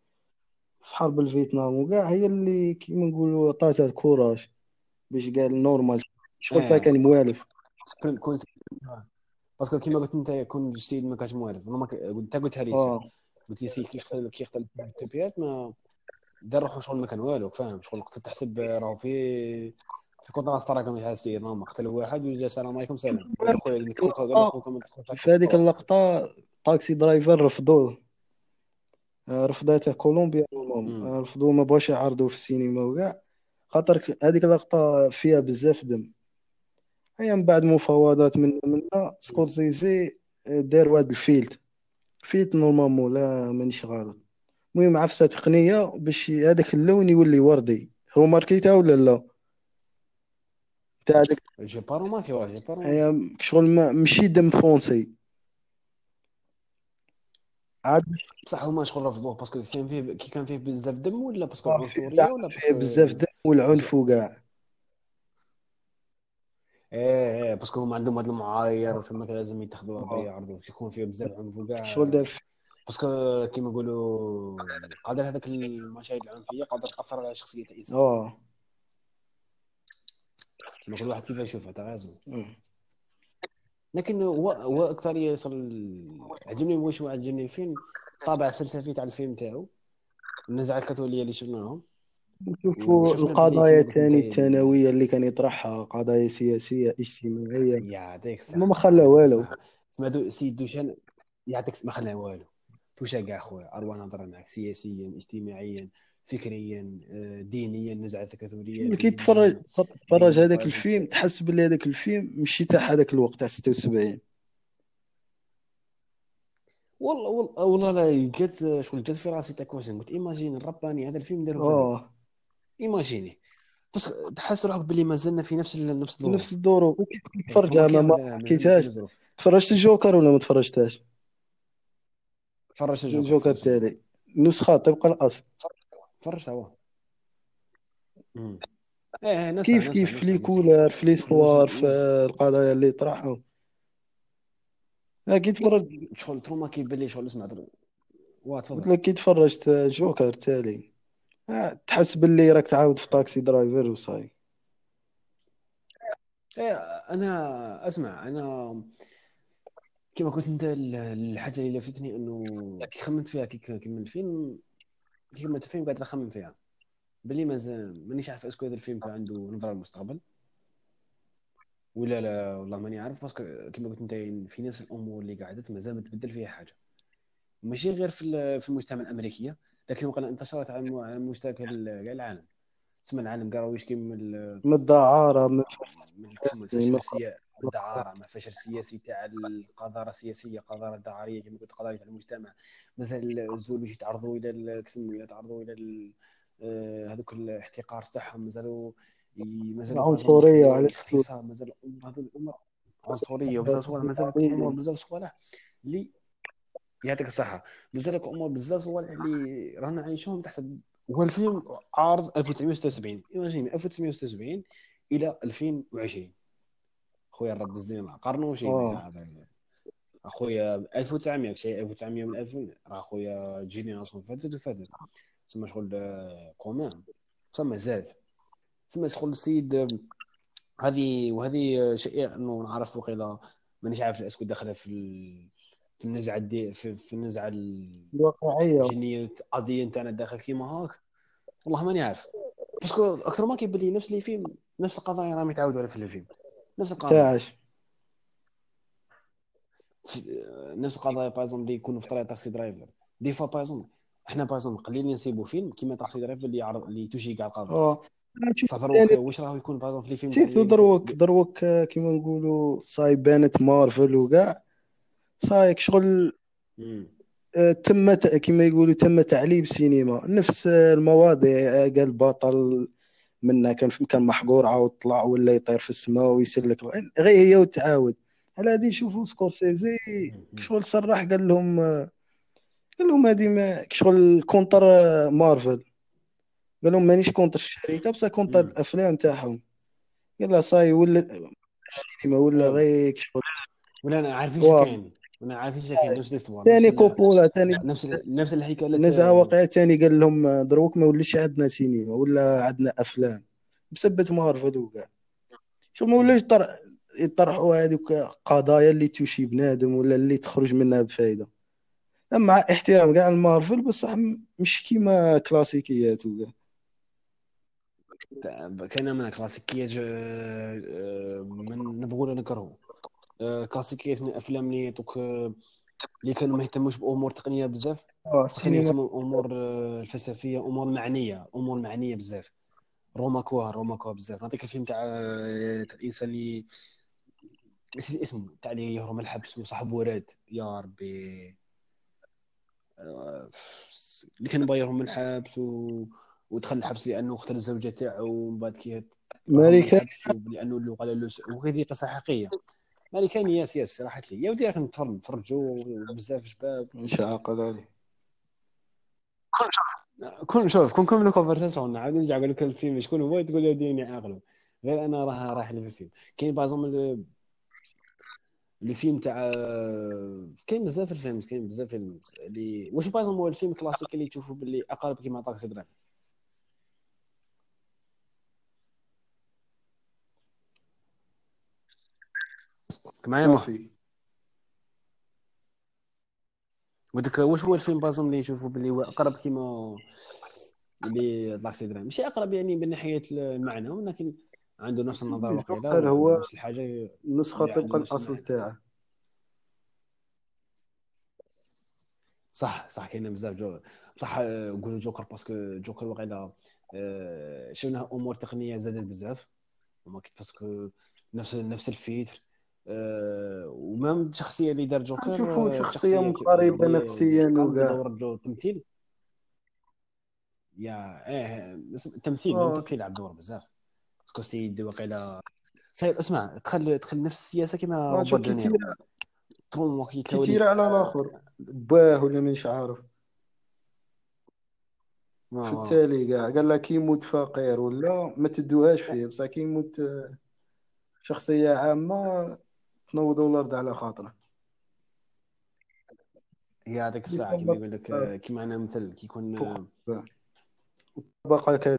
في حرب الفيتنام وكاع هي اللي كيما نقولوا عطاتها ال courage باش قال normal شغل آه. كان موالف؟ كون parce que كيما قلت انت كون السيد ما كانش موالف. ما انت قلتها لي قلت لي سيد كي يختل كي يختل التبيات ما دار روحو شغل ما كان والو فاهم؟ شغل قد تحسب راهو في في كونترا تراكم يا السيد نورمال قتل واحد وجا السلام عليكم سلام. آه. في هذيك اللقطة طاكسي درايفر رفضوه آه، رفضته كولومبيا. آه، رفضوه ما بغاوش يعرضوه في السينما وكاع. خاطر هذيك اللقطة فيها بزاف دم. هيا من بعد مفاوضات من منا سكورسيزي آه، دار واحد ال filtre filtre normalement لا مانيش غلط. المهم عفسة تقنية باش هذاك اللون يولي وردي. remarqué تها ولا لا؟ تاع هذاك j'ai pas remarqué واه j'ai pas remarqué هي شغل ما ماشي دم foncé عاد بصح هما شغل رفضوه. parce que كان فيه كي كان فيه بزاف دم ولا parce que العنصريه ولا فيه بزاف دم والعنف وكاع إيه إيه parce que هما عندهم هاد المعايير تما كان لازم يتخذوها آه. باش يعرضوا يكون فيه بزاف عنف وكاع شغل دار فيه parce que كيما نقولوا قادر هذاك المشاهد العنفيه قادر تأثر على شخصية الانسان آه. كيما كل واحد كيف يشوفها مم. لكن هو هو أكثر يصل عجبني واش عجبني الفيلم. الطابع الفلسفي تاع الفيلم تاعو. النزعه الكاثوليكية اللي شفناهم. نشوفوا وشفنا بلي القضايا كيما قلت تاني انت- الثانوية اللي كان يطرحها قضايا سياسية اجتماعية. يعطيك الصحة. ما ما خلى والو سمعتو سيد دوشان؟ يعطيك الصحة، ما خلى والو. توشا كاع خويا اروى نهضر معك سياسيا اجتماعيا فكريا آه، دينيا النزعه الكاثوليه كي تفرج تفرج هذاك الفيلم تحس بلي هذاك الفيلم ماشي تاع هذاك الوقت تاع 76 والله والله والله لا جات شغل جات في راسي تاع كويشن قلت إيماجين الرباني هذا الفيلم في آه هذاك. ايماجيني بس تحس روحك باللي ما زلنا في نفس ال- نفس الظروف. نفس الظروف وكي تفرج تما ما حكيتهاش. تفرجت الجوكر ولا ما تفرجتهاش؟ فرجت الجوكر. الجوكر تاعي نسخة طبق الاصل فرجت هو. إيه نفسها كيف نفسها كيف نفسها في لي. كولر في لي ستوار نفس- في القضايا اللي طرحهم. آه، كي تفرج شغل تروما كيبان لي شغل اسمع در- واه قلت تفضل لك كي تفرجت جوكر تالي تحس باللي راك تعاود في Taxi Driver و ça y est. إيه أنا أسمع أنا كما قلت أنت ال- الحاجة اللي لفتني إنه كي خممت فيها كي كملت الفيلم كي كملت الفيلم قاعد نخمم فيها. باللي مازال مانيش عارف est-ce que هذا الفيلم كان عنده نظرة للمستقبل. ولا لا والله ماني عارف باسكو كما قلت أنت في نفس الأمور اللي قاعدت مازال ما تبدل فيها حاجة. ماشي غير في في المجتمع الامريكيه لكن وقع انتشرت على مستوى العالم. تسمى العالم قراو يشكي من ال- من الدعارة من من كسم الفشل الدعارة ما فشل سياسي تاع القذارة السياسية قذارة دعارية كما قلت قضايا تاع المجتمع. مثلا الزول باش يتعرضوا إلى الكسم يتعرضوا إلى ال- آه، هذوك الاحتقار تاعهم. مازالوا مازالوا العنصرية على الاغتصاب مازال هذو الأمور عنصرية وبزاف صوالح مازال الأمور بزاف صوالح اللي يعطيك الصحة. مازال أمور بزاف صوالح اللي رانا عايشوهم تحت هو الفيلم عارض 1976 ايماجيني 1976 إلى 2020 خويا الرب الزين قارنوا شي. هذا. أخويا 1900 شيء 1900 من 2000 راه خويا جينيراسيون فاتت وفاتت تسمى شغل كومان تسمى زاد. تسمى شغل السيد هذه وهذه شيء إنه نعرف وقيلا مانيش عارف اسكو داخلة في في النزعه دي في, في النزعه ال- الواقعية. جنية قضيه نتاعنا داخل كيما هاك؟ والله ماني عارف. باسكو أكثر ما كيبان لي نفس اللي فيلم نفس القضايا راهم يتعاودوا على في الفيلم. نفس القضايا. تاعش نفس القضايا بايزون اللي يكونوا في طريق تاكسي درايفر. دي فوا بايزون إحنا بايزون قليل نسيبوا فيلم كيما تاكسي درايفر اللي يعرض اللي توجي كاع القضايا. تهضروك يعني واش راهو يكون بايزون في الفيلم سيرتو دروك دروك آه، كيما نقولوا صاي بانت مارفل وكاع؟ صايك شغل. آه، تم كما يقولوا تم تعليب سينما. نفس آه، المواضيع آه، قال بطل منا كان كان محقور عاود طلع ولا يطير في السماء ويسلك غير هي وتعاود. على هذه شوفوا سكورسيزي شغل صرح قال لهم قال لهم هذه ما شغل contre Marvel. قال لهم مانيش contre الشركة بصح contre. الأفلام تاعهم. قال صاي ولا السينما ولا غير شغل ولا أنا عارفين كاين. ولا عارفين شو كاين نفس ال histoire ثاني كوبولا ثاني نفس نفس الحكاية اللي نزعة واقعية تاني قال لهم آه، دروك ما وليش عندنا سينما ولا عندنا أفلام. بسبة مارفل وكاع شو ما ولاش يطرح يطرحوا هذوك قضايا اللي توشي بنادم ولا اللي تخرج منها بفايدة. مع احترام كاع المارفل بصح مش كيما كلاسيكيات وكاع كاين من كلاسيكيات آه، آه، من نبغوا ولا نكرهوا آه، كلاسيكيات من الأفلام اللي يعطوك آه، اللي كانوا ما يهتموش بأمور تقنية بزاف. كانوا يهتموا امور آه، الفلسفية أمور معنية أمور معنية بزاف. روماكوا روماكوا بزاف. نعطيك الفيلم تاع آه، تاع الإنسان اللي نسيت اسمه تاع اللي يهرب الحبس وصاحب وراد. يا ربي. آه، اللي كان بايرهم من الحبس و... ودخل الحبس لأنه قتل الزوجة تاعو ومن بعد كي ماريكا لأنه له س- وهذه قصة حقيقية. مالي كان ياس ياس راحت لي. يا ودي راك نتفرج نتفرجوا بزاف شباب. مش عاقل عليه كون شوف. كون نكملوا كونفرساسيون عاد نرجع نقول لك الفيلم شكون هو تقول لي ديني عاقله غير أنا راه في الفيلم كاين بازوم لو فيلم تاع كاين بزاف الفيلم كاين بزاف فيلم اللي واش بازوم هو الفيلم كلاسيكي اللي تشوفه باللي اقرب كيما عطاك صدرك معايا ما ودك واش هو الفيلم بازوم اللي يشوفوا باللي هو أقرب كيما اللي طلع سيدنا ماشي أقرب يعني من ناحية المعنى ولكن عنده نفس النظره وقيله هو نفس الحاجة نسخة اللي طبق المعنى. تاعه. صح صح كاين بزاف جو بصح نقولوا جوكر باسكو جوكر وقيله آه، شفنا أمور تقنية زادت بزاف باسكو نفس نفس الفيتر. ومام الشخصيه اللي دار جوكر نشوفوا آه، مقاربة اللي نفسيا وكاع جو التمثيل. يا إيه التمثيل آه مام التمثيل لعب دور بزاف. باسكو سيد وقيلة. صاير اسمع دخل دخل نفس السياسة وكي كي يتلاولي تيرا على الآخر. باه ولا مش عارف. في التالي كاع قال لك كي يموت فقير ولا ما تدوهاش فيه بصح كي يموت آه، تنوضوا الأرض على خاطره هي هذيك اللي الساعة كيما يقول لك آه، كيما أنا مثل كي يكون فوق آه، كاع. الطبقة كذا.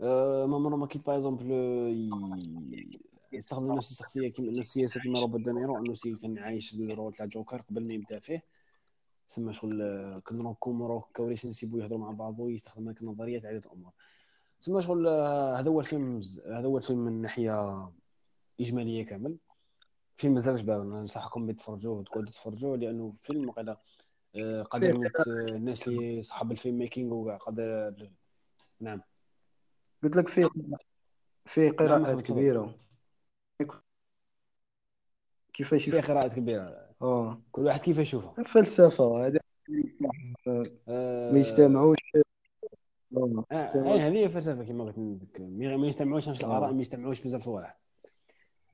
آه، ما مرة ما كيت باغ اكزومبل يستخدم نفس الشخصية كيما نفس السياسة كيما روبرت دينيرو إنه سي كان عايش الرول تاع جوكر قبل ما يبدأ فيه. سما شغل آه، كنا كومورو كوريش نسيبو يهضروا مع بعض ويستخدم هكا نظريات عده امور سما شغل هذا هو الفيلم هذا هو الفيلم من ناحية إجمالية كامل. فيلم بزاف شباب ننصحكم بتفرجوه وتقعدوا تفرجوه لأنه فيلم وقيلا آه، قادر آه، الناس اللي صحاب الفيلم ميكينغ وكاع قادر نعم. قلت لك فيه فيه نعم قراءات كبيرة. كيفاش فيه يف... قراءات كبيرة. آه. كل واحد كيف يشوفها. فلسفة هذا ما آه يجتمعوش آه، آه يجتمعوش آه، هذه هي الفلسفة كما قلت لك. ما يستمعوش نفس الآراء ما يستمعوش بزاف صوالح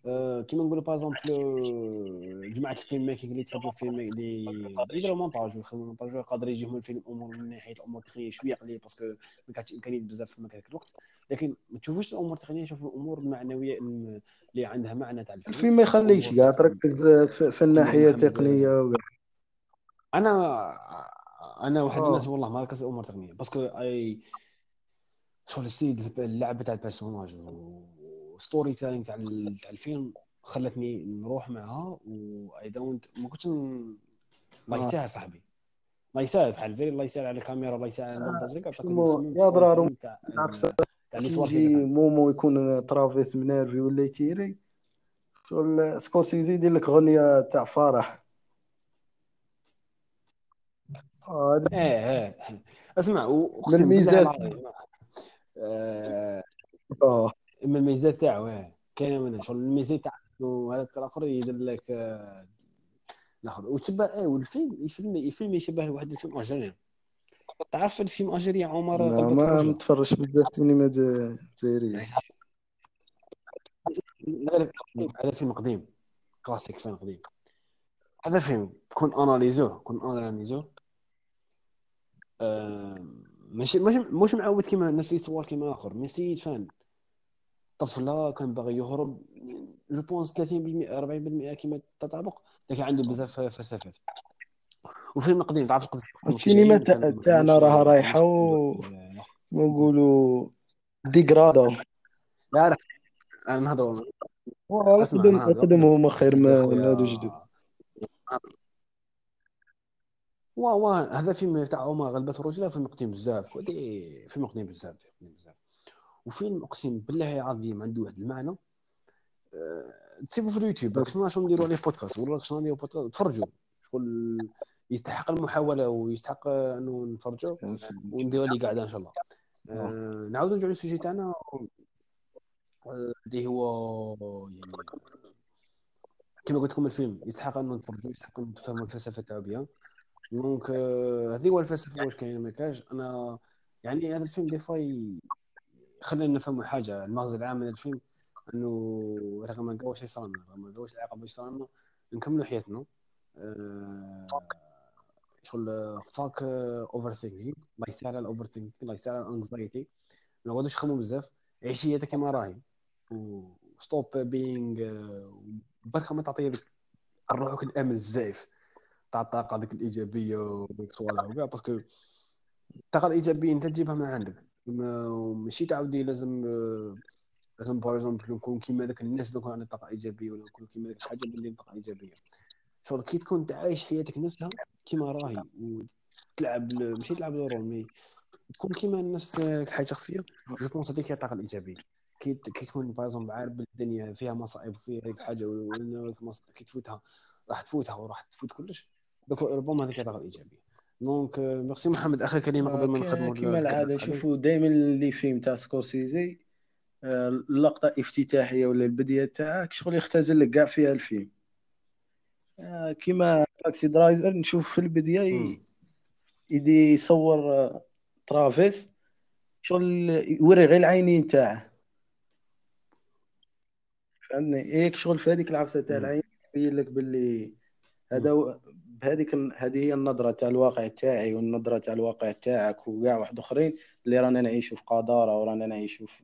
آه كيما نقولوا par exemple جماعة ال filmmaking اللي يتفرجوا في فيلم اللي يديروا مونتاج ويخدموا مونتاج قادر يجيهم الفيلم امور من ناحية الأمور التقنية شوية قليل parce que ما كانتش امكانيات بزاف في هذاك الوقت. لكن ما تشوفوش الأمور التقنية شوفوا الأمور المعنوية الم- اللي عندها معنى تاع الفيلم. الفيلم ما يخليكش كاع تركز في, التقنية وكاع أنا أنا واحد الناس والله ما ركز الأمور التقنيه باسكو أي شغل السيد اللعب تاع البيرسوناج وستوري تيلينغ تاع تاع الفيلم خلتني نروح معها و اي دونت ما كنتش ن- الله يسهل صاحبي. الله يسهل بحال فيري الله يسهل على الكاميرا الله يسهل على في يا ضرارو يجي مومو يكون طرافيس منيرفي ولا يتيري شغل سكورسيزي يدير لك غنية تاع فرح. إيه إيه. اسمع من الميزات. آه، آه. من الميزات تاعو إيه. كاينة منها شغل الميزات تاعو هذاك الآخر يدير لك آه، الآخر. وتبع إيه والفيلم الفيلم الفيلم يشبه واحد الفيلم algérien تعرف الفيلم algérien عمر لا ما متفرجش بزاف جزائرية يعني هذا فيلم قديم. كلاسيك فيلم قديم. هذا فيلم كون أناليزوه كون أناليزوه آه، ماشي ماشي مش معود كيما الناس اللي صور كيما آخر. mais سيد فان. طفله كان باغي يهرب je pense 30% 40% كيما تطابق. لكن عنده بزاف فلسفات. وفيلم قديم تعرف السينما تاع- تاعنا راها رايحة و نقولوا ديغرادا. لا لا أنا نهضروا. قدم هما خير من هادو جدد. وا وا هذا فيلم تاع عمر غلبت الرجلة فيلم قديم بزاف فيلم قديم بزاف قديم بزاف. وفيلم أقسم بالله العظيم عنده واحد المعنى أه، تسيبوا في اليوتيوب راك شنو شنو نديروا عليه بودكاست ولا راك شنو نديروا بودكاست تفرجوا. شغل يستحق المحاولة ويستحق إنه نتفرجوا ونديروا لي قاعدة إن شاء الله. أه. نعاودوا نرجعوا لل sujet تاعنا. اللي هو يعني كما قلت لكم الفيلم يستحق إنه نتفرجوا يستحق إنه تفهموا الفلسفة تاعو bien. Donc آه، هذه هو الفلسفة واش كاين ما كاش أنا يعني هذا الفيلم des fois ي- خلينا نفهموا حاجة. المغزى العام من الفيلم أنه رغم ما قواش يصرنا رغم ما قواش العقبه يصرنا نكملوا حياتنا. آه، شغل fuck overthinking الله يسهل على ال overthinking الله يسهل على ال anxiety ما نقعدوش نخمموا بزاف عيش حياتك كما راهي و stop being بركه ما تعطي روحك الأمل الزائف تاع الطاقه هذيك الإيجابية وديك الصوالح وكاع parce que الطاقة الإيجابية أنت تجيبها من عندك. ما- ماشي تعاودي لازم لازم par exemple نكون كيما ذاك الناس اللي عندهم طاقة إيجابية ولا نكون كيما ذاك الحاجة اللي طاقة إيجابية. شغل كي تكون عايش حياتك نفسها كيما راهي وتلعب ماشي تلعب دور mais تكون كيما نفس الحياة الشخصيه je pense هذيك هي الطاقه الإيجابية. كي كي تكون باغ عارف بلي الدنيا فيها مصائب وفيها هيك حاجة كي تفوتها راح تفوتها وراح تفوت كلش. دوك ربما هذيك هي الطاقه الايجابيه donc merci محمد آخر كلمة قبل ما نخدموا كما العاده شوفوا دائما اللي فيلم تاع سكورسيزي آه، اللقطة الافتتاحيه ولا البداية تاعك شغل يختزل لك كاع فيها الفيلم. آه، كيما Taxi Driver نشوف في البداية. يدي يصور آه، ترافيس شغل يوري غير العينين تاعه. فهمتني؟ هيك شغل في هذيك العفسة تاع. العين يبين لك باللي هذا بهذيك هذه هي النظرة تاع الواقع تاعي والنظرة تاع الواقع تاعك وكاع واحد آخرين اللي رانا نعيشوا في قذاره ورانا نعيشوا في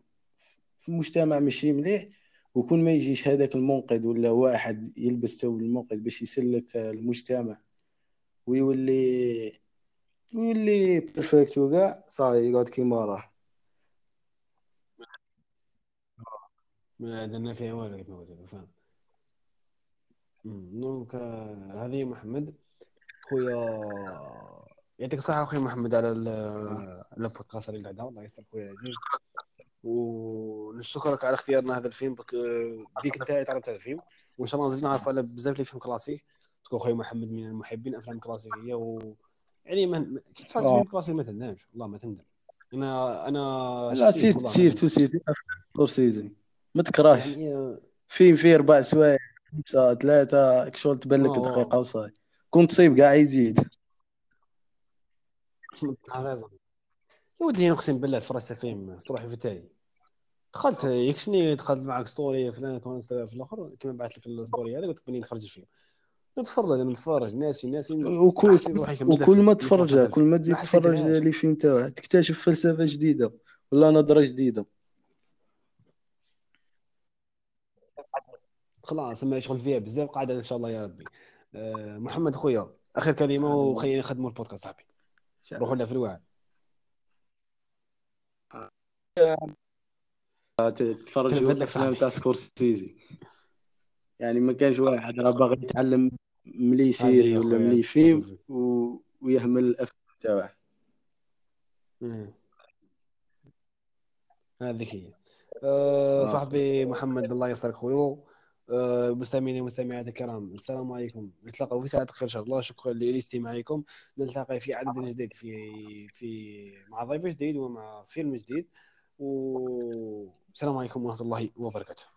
في مجتمع ماشي مليح. وكون ما يجيش هذاك المنقذ ولا واحد يلبس ثوب المنقذ باش يسلك المجتمع ويولي ويولي perfect وكاع صاي يقعد كيما راه. ما درنا فيها والو كما قلت. donc آه، هذه محمد. خويا يعطيك الصحة خويا محمد على ال- على البودكاست اللي قاعدها الله يستر خويا العزيز. ونشكرك على اختيارنا هذا الفيلم parce que بيك <laughs> انت تعرفت هذا الفيلم. وإن شاء الله نزيد نعرف على بزاف les films classiques. Parce que خويا محمد من المحبين الافلام الكلاسيكيه و يعني ما كي تفرج آه. فيلم كلاسيك ما تندمش. والله ما تندم. أنا أنا لا شخصياً sûr والله ما sûr تندم. تو سير سكورسيزي ما تكرهش. يعني آه، فيلم فيه أربع سوايع خمسة ثلاثة شغل تبان لك آه، آه. دقيقة وصاي. كنت تصيب كاع يزيد. رازم يا ودي اقسم بالله تفرجت فيلم تروحي في التالي دخلت يكشني دخلت معك ستوري فلان كمان في الآخر؟ كما بعث لك الستوري هذا قلت بني نتفرج الفيلم نتفرج نتفرج ناسي ناسي. وكل وكل ما. تفرج كل ما تزيد تفرج. لي فيلم تاعه تكتشف فلسفة جديدة ولا نظرة جديدة. خلاص ما شغل فيها بزاف قاعدة إن شاء الله يا ربي. آه، محمد خويا آخر كلمة وخلينا نخدموا البودكاست صاحبي روحوا لها في الوعد تتفرج تلفت لك الافلام. تاع سكورسيزي يعني ما كانش واحد راه باغي يتعلم م les séries ولا. م les films و... ويهمل الافلام تاعه. هذيك هي آه، صح. صاحبي محمد الله يسرك خويا آه، مستمعيني ومستمعات الكرام السلام عليكم. نتلاقوا في ساعة خير إن شاء الله. شكرا لاستماعكم نلتقي في عدد جديد في في مع ضيف جديد ومع فيلم جديد. والسلام عليكم ورحمة الله وبركاته.